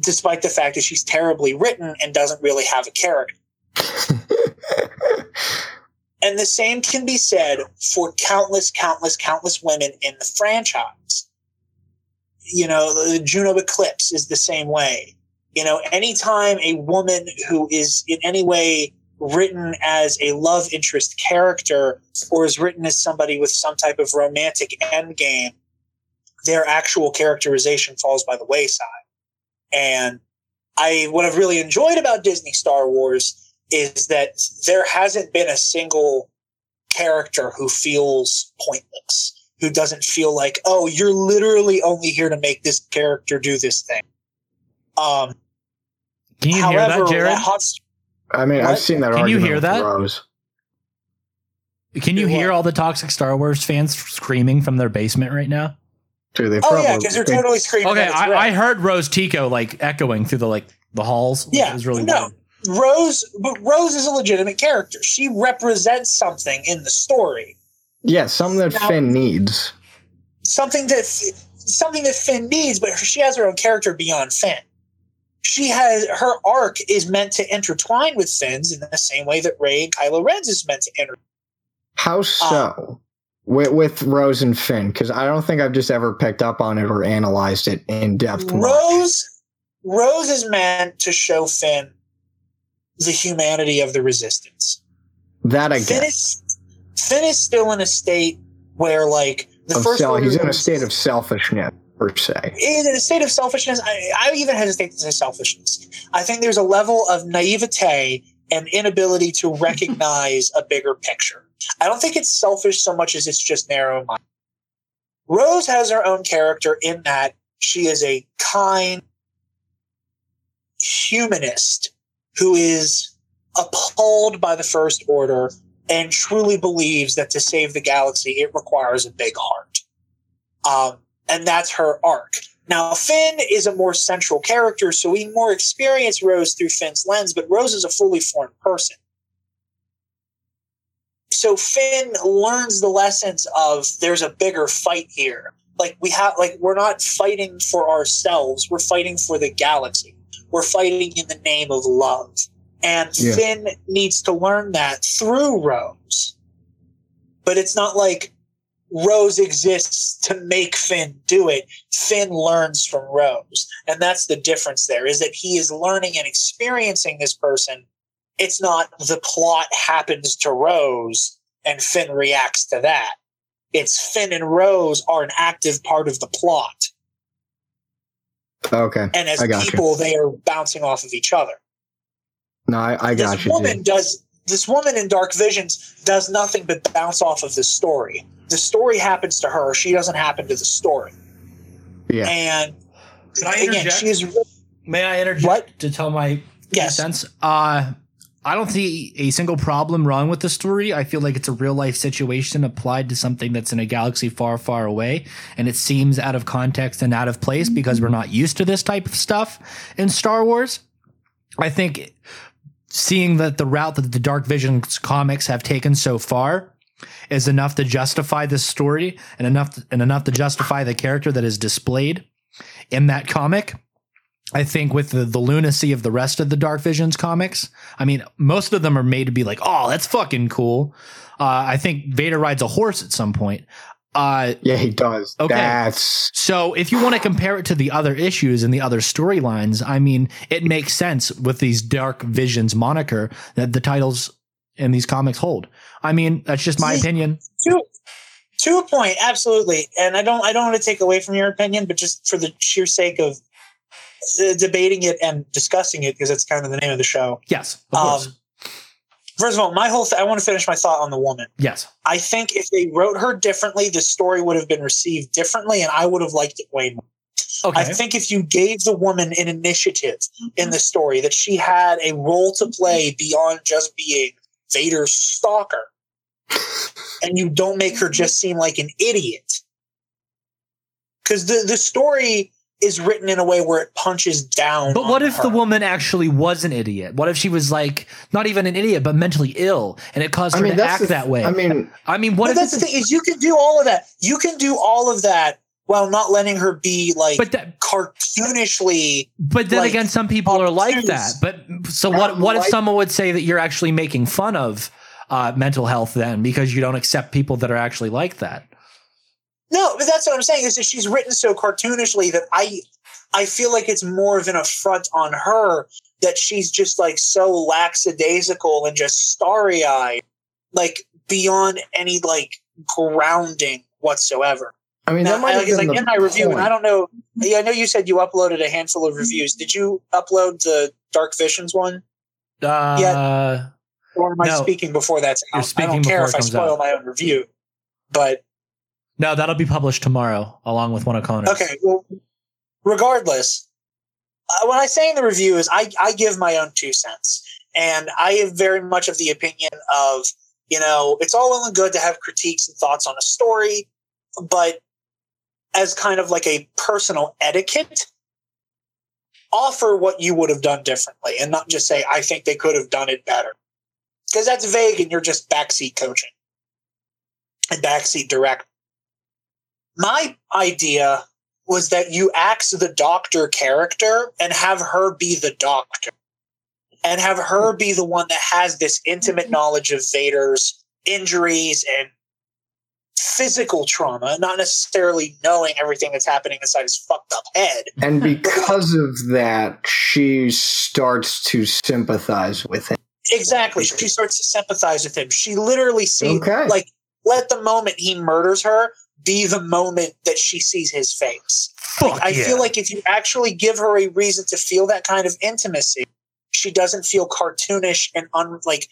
despite the fact that she's terribly written and doesn't really have a character. and the same can be said for countless, countless, countless women in the franchise. You know, the Juno Eclipse is the same way. You know, anytime a woman who is in any way written as a love interest character or is written as somebody with some type of romantic endgame, their actual characterization falls by the wayside. And I what I've really enjoyed about Disney Star Wars is that there hasn't been a single character who feels pointless, who doesn't feel like, oh, you're literally only here to make this character do this thing. Um, Can you however, hear that, Jared? that hot, I mean, What? I've seen that. Already. Can you hear that? Rose. Can you hear all the toxic Star Wars fans screaming from their basement right now? Dude, they oh probably, yeah, because they're they- totally screaming. Okay, I, red. I heard Rose Tico like echoing through the like the halls. Yeah, it was really no. weird. Rose, but Rose is a legitimate character. She represents something in the story, yeah, something that Now- Finn needs. something that something that Finn needs, but she has her own character beyond Finn. She has her arc is meant to intertwine with Finn's in the same way that Rey and Kylo Ren's is meant to inter. How so? Um, with, with Rose and Finn, because I don't think I've just ever picked up on it or analyzed it in depth. much. Rose, Rose is meant to show Finn the humanity of the Resistance. that I Finn guess. is, Finn is still in a state where, like, the Of first he's in a state of selfishness, per se. in a state of selfishness. I, I even hesitate to say selfishness. I think there's a level of naivete and inability to recognize a bigger picture. I don't think it's selfish so much as it's just narrow minded. Rose has her own character in that she is a kind humanist who is appalled by the First Order and truly believes that to save the galaxy, it requires a big heart. Um, and that's her arc. Now, Finn is a more central character, so we more experience Rose through Finn's lens, but Rose is a fully formed person. So Finn learns the lessons of there's a bigger fight here. Like we have, like we're not fighting for ourselves; we're fighting for the galaxy. We're fighting in the name of love, and Yeah. Finn needs to learn that through Rose. But it's not like Rose exists to make Finn do it. Finn learns from Rose. And that's the difference there is that he is learning and experiencing this person. It's not the plot happens to Rose and Finn reacts to that. It's Finn and Rose are an active part of the plot. Okay. And as got you. people, they are bouncing off of each other. No, I, I got this you. woman dude. does this woman in Dark Visions does nothing but bounce off of the story. The story happens to her. She doesn't happen to the story. Yeah. And Can I again, interject? she is May I interject What? to tell my Yes. sense? Uh, I don't see a single problem wrong with the story. I feel like it's a real life situation applied to something that's in a galaxy far, far away, and it seems out of context and out of place because we're not used to this type of stuff in Star Wars. I think seeing that the route that the Dark Visions comics have taken so far is enough to justify this story and enough and enough to justify the character that is displayed in that comic. I think with the, the lunacy of the rest of the Dark Visions comics, I mean, most of them are made to be like, oh, that's fucking cool. Uh, I think Vader rides a horse at some point. Uh, Yeah, he does. Okay. That's so if you want to compare it to the other issues and the other storylines, I mean, it makes sense with these Dark Visions moniker that the titles in these comics hold. I mean, that's just my opinion. to to a point, absolutely. And I don't I don't want to take away from your opinion, but just for the sheer sake of uh, debating it and discussing it, because it's kind of the name of the show. Yes, of Um. First of all, my whole th- I want to finish my thought on the woman. Yes. I think if they wrote her differently, the story would have been received differently, and I would have liked it way more. Okay. I think if you gave the woman an initiative in the story, that she had a role to play beyond just being Vader's stalker, and you don't make her just seem like an idiot. because the the story is written in a way where it punches down. But what on if the woman actually was an idiot? What if she was like not even an idiot, but mentally ill, and it caused I her mean, to act the, that way? I mean, I mean, what But if that's the thing is you can do all of that. You can do all of that while not letting her be like but that, cartoonishly. but then like, again, some people are like that. But so what? What if Like- someone would say that you're actually making fun of uh, mental health then because you don't accept people that are actually like that? No, but that's what I'm saying is that she's written so cartoonishly that I I feel like it's more of an affront on her that she's just like so lackadaisical and just starry eyed, like beyond any like grounding whatsoever. I mean, Now, that might I, have been like in my review, and. I don't know. Yeah, I know you said you uploaded a handful of reviews. Did you upload the Dark Visions one, Uh, or am I No. speaking before that's You're out? I don't care if I spoil out. my own review, but no, that'll be published tomorrow along with one of Connor's. Okay. Well, regardless, uh, what I say in the review is I, I give my own two cents. And I am very much of the opinion of, you know, it's all well and good to have critiques and thoughts on a story, but as kind of like a personal etiquette, offer what you would have done differently and not just say, I think they could have done it better. Because that's vague and you're just backseat coaching and backseat direct my idea was that you axe the doctor character and have her be the doctor and have her be the one that has this intimate knowledge of Vader's injuries and physical trauma, not necessarily knowing everything that's happening inside his fucked up head. and because of that, she starts to sympathize with him. Exactly. She starts to sympathize with him. She literally sees, Okay. like, let the moment he murders her be the moment that she sees his face. Fuck I yeah. feel like if you actually give her a reason to feel that kind of intimacy, she doesn't feel cartoonish and un like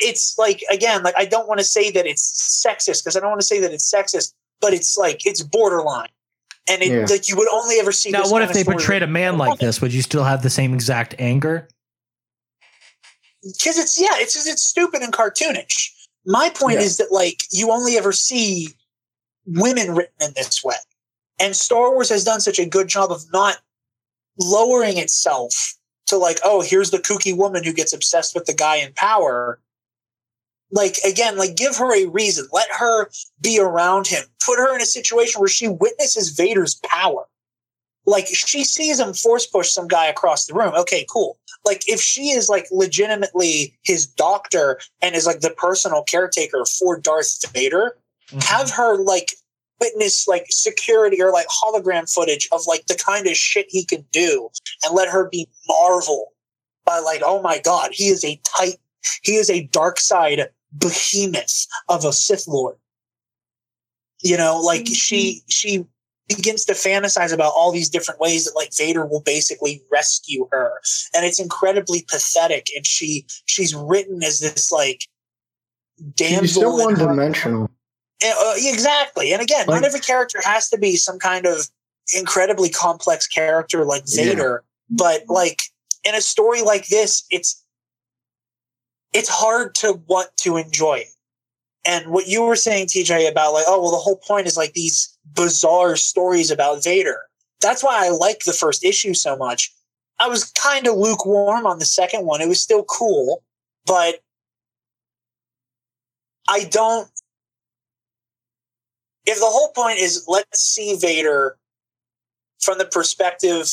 it's like again, like I don't want to say that it's sexist because I don't want to say that it's sexist, but it's like it's borderline. And it Yeah. like you would only ever see now, this what if they portrayed a man like this? Would you still have the same exact anger? because it's yeah, it's it's stupid and cartoonish. My point Yeah. is that like you only ever see women written in this way, and Star Wars has done such a good job of not lowering itself to like, oh, here's the kooky woman who gets obsessed with the guy in power. Like again, like give her a reason. Let her be around him. Put her in a situation where she witnesses Vader's power. Like she sees him force push some guy across the room. Okay, cool like if she is like legitimately his doctor and is like the personal caretaker for Darth Vader, mm-hmm. have her like witness like security or like hologram footage of like the kind of shit he can do and let her be marvel by like, oh my god, he is a tight he is a dark side behemoth of a Sith Lord. You know, like she she begins to fantasize about all these different ways that like Vader will basically rescue her. And it's incredibly pathetic. And she she's written as this like damsel. She's still one dimensional. uh, exactly. And again, Like- not every character has to be some kind of incredibly complex character like Yeah. Vader, but like in a story like this, it's it's hard to want to enjoy it. And what you were saying, TJ, about like, oh well, the whole point is like these bizarre stories about Vader. That's why I like the first issue so much. I was kind of lukewarm on the second one. It was still cool, but I don't if the whole point is let's see Vader from the perspective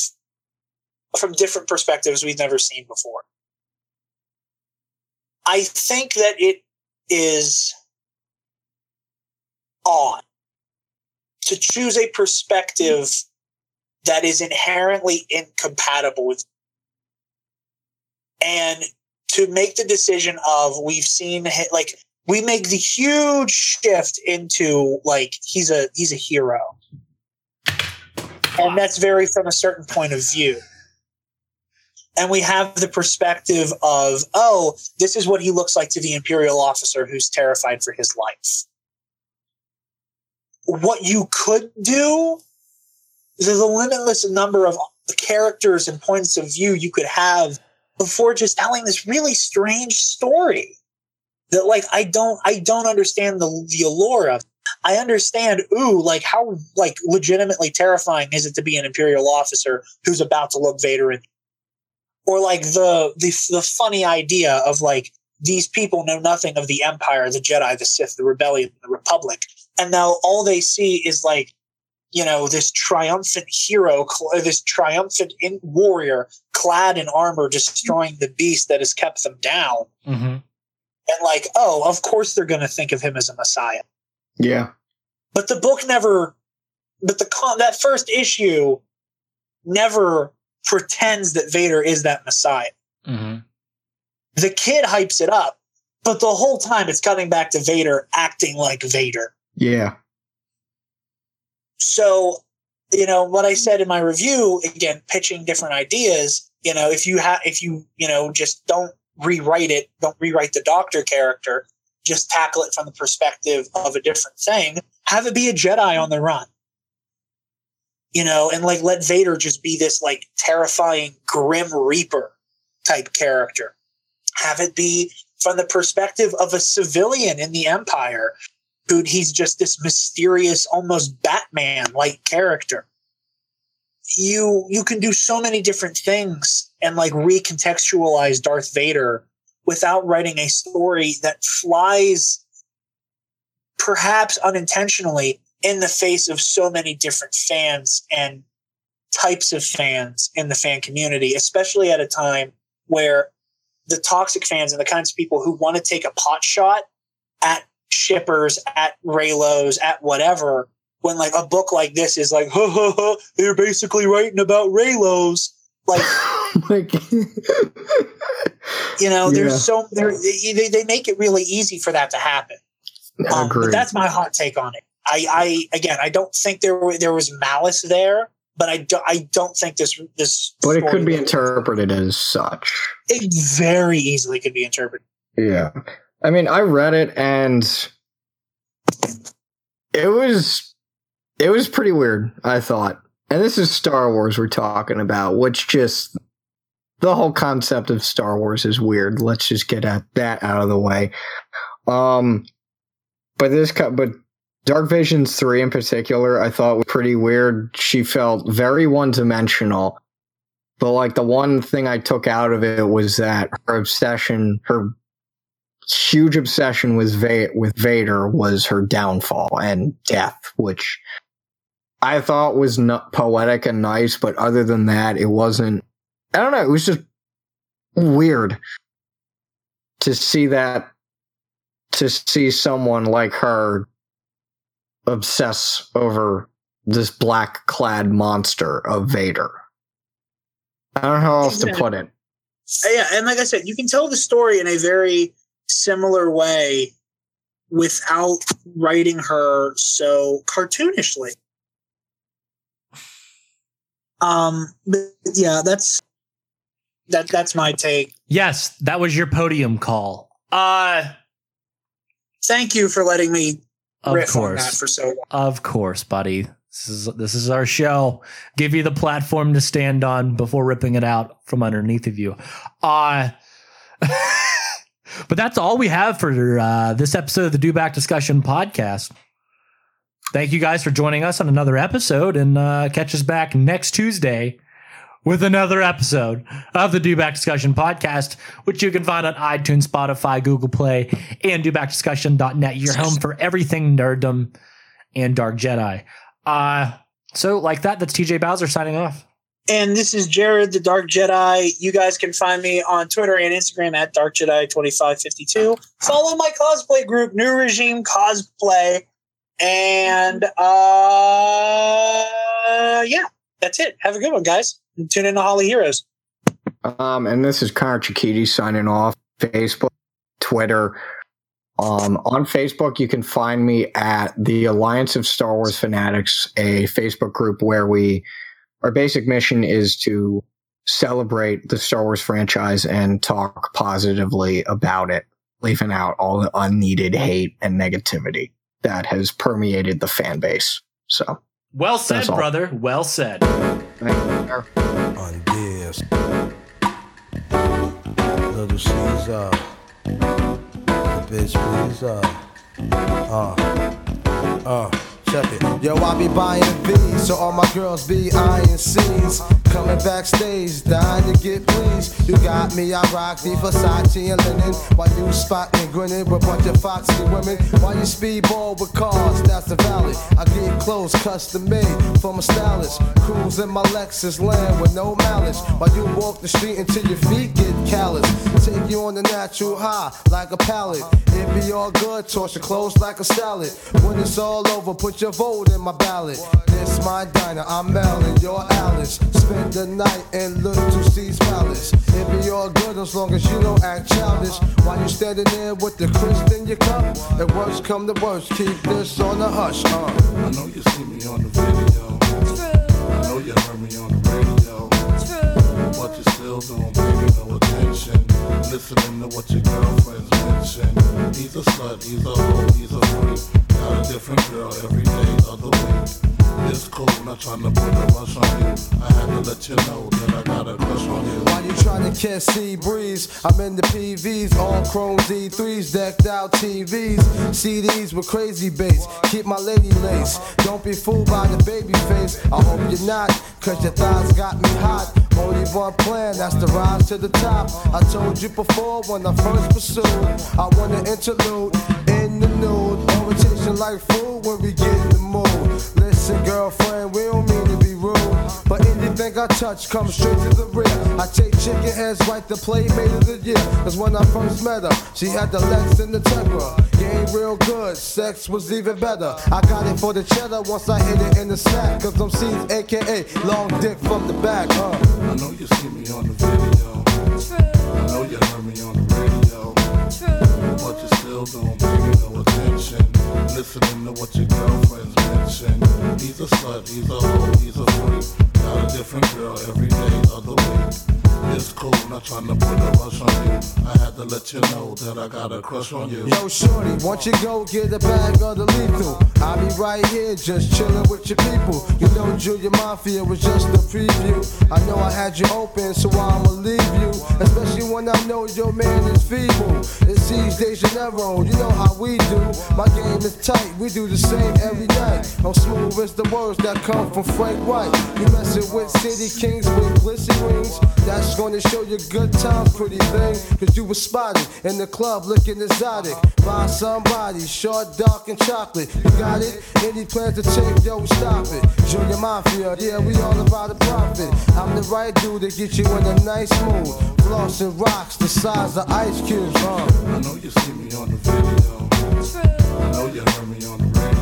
from different perspectives we've never seen before. I think that it is odd to choose a perspective that is inherently incompatible with and to make the decision of we've seen like we make the huge shift into like he's a he's a hero. And that's very from a certain point of view and we have the perspective of oh this is what he looks like to the imperial officer who's terrified for his life what you could do there's a limitless number of characters and points of view you could have before just telling this really strange story that like I don't I don't understand the the allure of. I understand, ooh, like how like legitimately terrifying is it to be an Imperial officer who's about to look Vader in or like the the the funny idea of like these people know nothing of the Empire, the Jedi, the Sith, the Rebellion, the Republic, and now all they see is like you know this triumphant hero, this triumphant in- warrior clad in armor, destroying the beast that has kept them down. Mm-hmm. And like, oh, of course they're going to think of him as a messiah. Yeah. But the book never, but the con, that first issue never pretends that Vader is that messiah. Mm-hmm. The kid hypes it up, but the whole time it's cutting back to Vader acting like Vader. Yeah. So, you know, what I said in my review, again, pitching different ideas, you know, if you have, if you, you know, just don't rewrite it, don't rewrite the doctor character, just tackle it from the perspective of a different thing, have it be a Jedi on the run. You know, and like let Vader just be this like terrifying Grim Reaper type character. Have it be from the perspective of a civilian in the Empire who he's just this mysterious, almost Batman like character. You you can do so many different things and like recontextualize Darth Vader without writing a story that flies perhaps unintentionally in the face of so many different fans and types of fans in the fan community, especially at a time where the toxic fans and the kinds of people who want to take a pot shot at shippers, at Reylos, at whatever, when like a book like this is like, ha ha ha, they're basically writing about Reylos. Like, like you know, there's Yeah. so they, they make it really easy for that to happen. Um, that's my hot take on it. I, I again, I don't think there were, there was malice there, but I don't I don't think this this. But it could be interpreted as such. It very easily could be interpreted. Yeah. I mean, I read it and it was it was pretty weird, I thought. And this is Star Wars we're talking about, which just the whole concept of Star Wars is weird. Let's just get at that out of the way. Um but this but Dark Visions 3 in particular, I thought was pretty weird. She felt very one-dimensional. But like the one thing I took out of it was that her obsession, her huge obsession with Va- with Vader was her downfall and death, which I thought was not poetic and nice. But other than that, it wasn't. I don't know. It was just weird to see that. To see someone like her obsess over this black clad monster of Vader. I don't know how else to put it. Yeah, and like I said, you can tell the story in a very similar way without writing her so cartoonishly. Um, but yeah, that's that. That's my take. Yes, that was your podium call. Uh Thank you for letting me of riff on that course. for so long. Of course, buddy. This is this is our show. Give you the platform to stand on before ripping it out from underneath of you. Uh but that's all we have for uh, this episode of the Dewback Discussion podcast. Thank you guys for joining us on another episode, and uh, catch us back next Tuesday with another episode of the Dewback Discussion podcast, which you can find on iTunes, Spotify, Google Play, and dewbackdiscussion.net. Your home for everything nerddom and Dark Jedi. Uh, so like that, that's TJ Bowser signing off. And this is Jared, the Dark Jedi. You guys can find me on Twitter and Instagram at Dark Jedi twenty five fifty two. Follow my cosplay group, New Regime Cosplay, and uh, yeah, that's it. Have a good one, guys. And tune in to Holly Heroes. Um, and this is Connor Chikiti signing off. Facebook, Twitter. Um, on Facebook, you can find me at the Alliance of Star Wars Fanatics, a Facebook group where we, our basic mission is to celebrate the Star Wars franchise and talk positively about it, leaving out all the unneeded hate and negativity that has permeated the fan base. So, Well said, brother. Well said. thank on this. Little Caesar, the bitch pleaser. Uh, Uh, check it. Yo, I be buying V's, so all my girls be eyeing C's. Coming backstage, dying to get pleased. You got me, I rock the Versace and linen. While you spotting, grinning with a bunch of foxy women. While you speedball with cars, that's the valley. I get clothes custom made from a stylist. Cruise in my Lexus land with no malice. While you walk the street until your feet get callous. Take you on the natural high like a pallet. It be all good, toss your clothes like a salad. When it's all over, put your vote in my ballot. This my diner, I'm Melon, you're Alice. Spend the night in Little C's Palace. It be all good as long as you don't act childish. While you standing there with the crisp in your cup. If worst come to worst, keep this on the hush. Uh. I know you see me on the video. True. I know you heard me on the radio. But you still don't pay no attention. Listening to what your girlfriends mention. He's a slut, he's a hoe, he's a freak. Got a different girl every day of the week. It's cool, not trying to put a rush on you. I had to let you know that I got a crush on you. While you trying to catch sea breeze, I'm in the PVs, all chrome D3s, decked out TVs, CDs with crazy bass. Keep my lady lace. Don't be fooled by the baby face. I hope you're not, cause your thighs got me hot. Only one plan, that's the rise to the top. I told you before when I first pursued, I want an interlude in the nude. Orientation like food when we get. Listen, girlfriend, we don't mean to be rude. But anything I touch comes straight to the rear. I take chicken heads right to playmate of the year. Cause when I first met her, she had the legs and the Tegra. Game real good, sex was even better. I got it for the cheddar once I hit it in the sack. Cause I'm seen aka long dick from the back. huh? I know you see me on the video. True. I know you heard me on the radio. True. But you still don't pay me attention. Listening to what your girlfriends mention. He's a slut, he's a hoe, he's a freak. Got a different girl every day of the week. It's cool, not trying to put a rush on you. I had to let you know that I got a crush on you. Yo, shorty, once you go get a bag of the lethal, I'll be right here just chilling with your people. You know, Junior Mafia was just a preview. I know I had you open, so I'ma leave you. Especially when I know your man is feeble. It's C's De Janeiro, you know how we do. My game is tight, we do the same every night. I'm smooth as the words that come from Frank White. You messing with City Kings with glisten rings. That's gonna show you good times, pretty thing. Cause you was spotted in the club looking exotic. By somebody, short, dark, and chocolate. You got it? Any plans to take, yo, stop it. Junior Mafia, yeah, we all about the profit. I'm the right dude to get you in a nice mood. Flossing rocks the size of ice cubes, huh? I know you see me on the video. I know you heard me on the radio.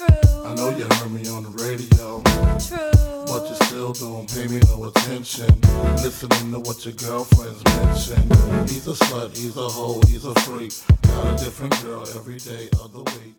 I know you heard me on the radio. But you still don't pay me no attention. Listening to what your girlfriends mention. He's a slut, he's a hoe, he's a freak. Got a different girl every day of the week.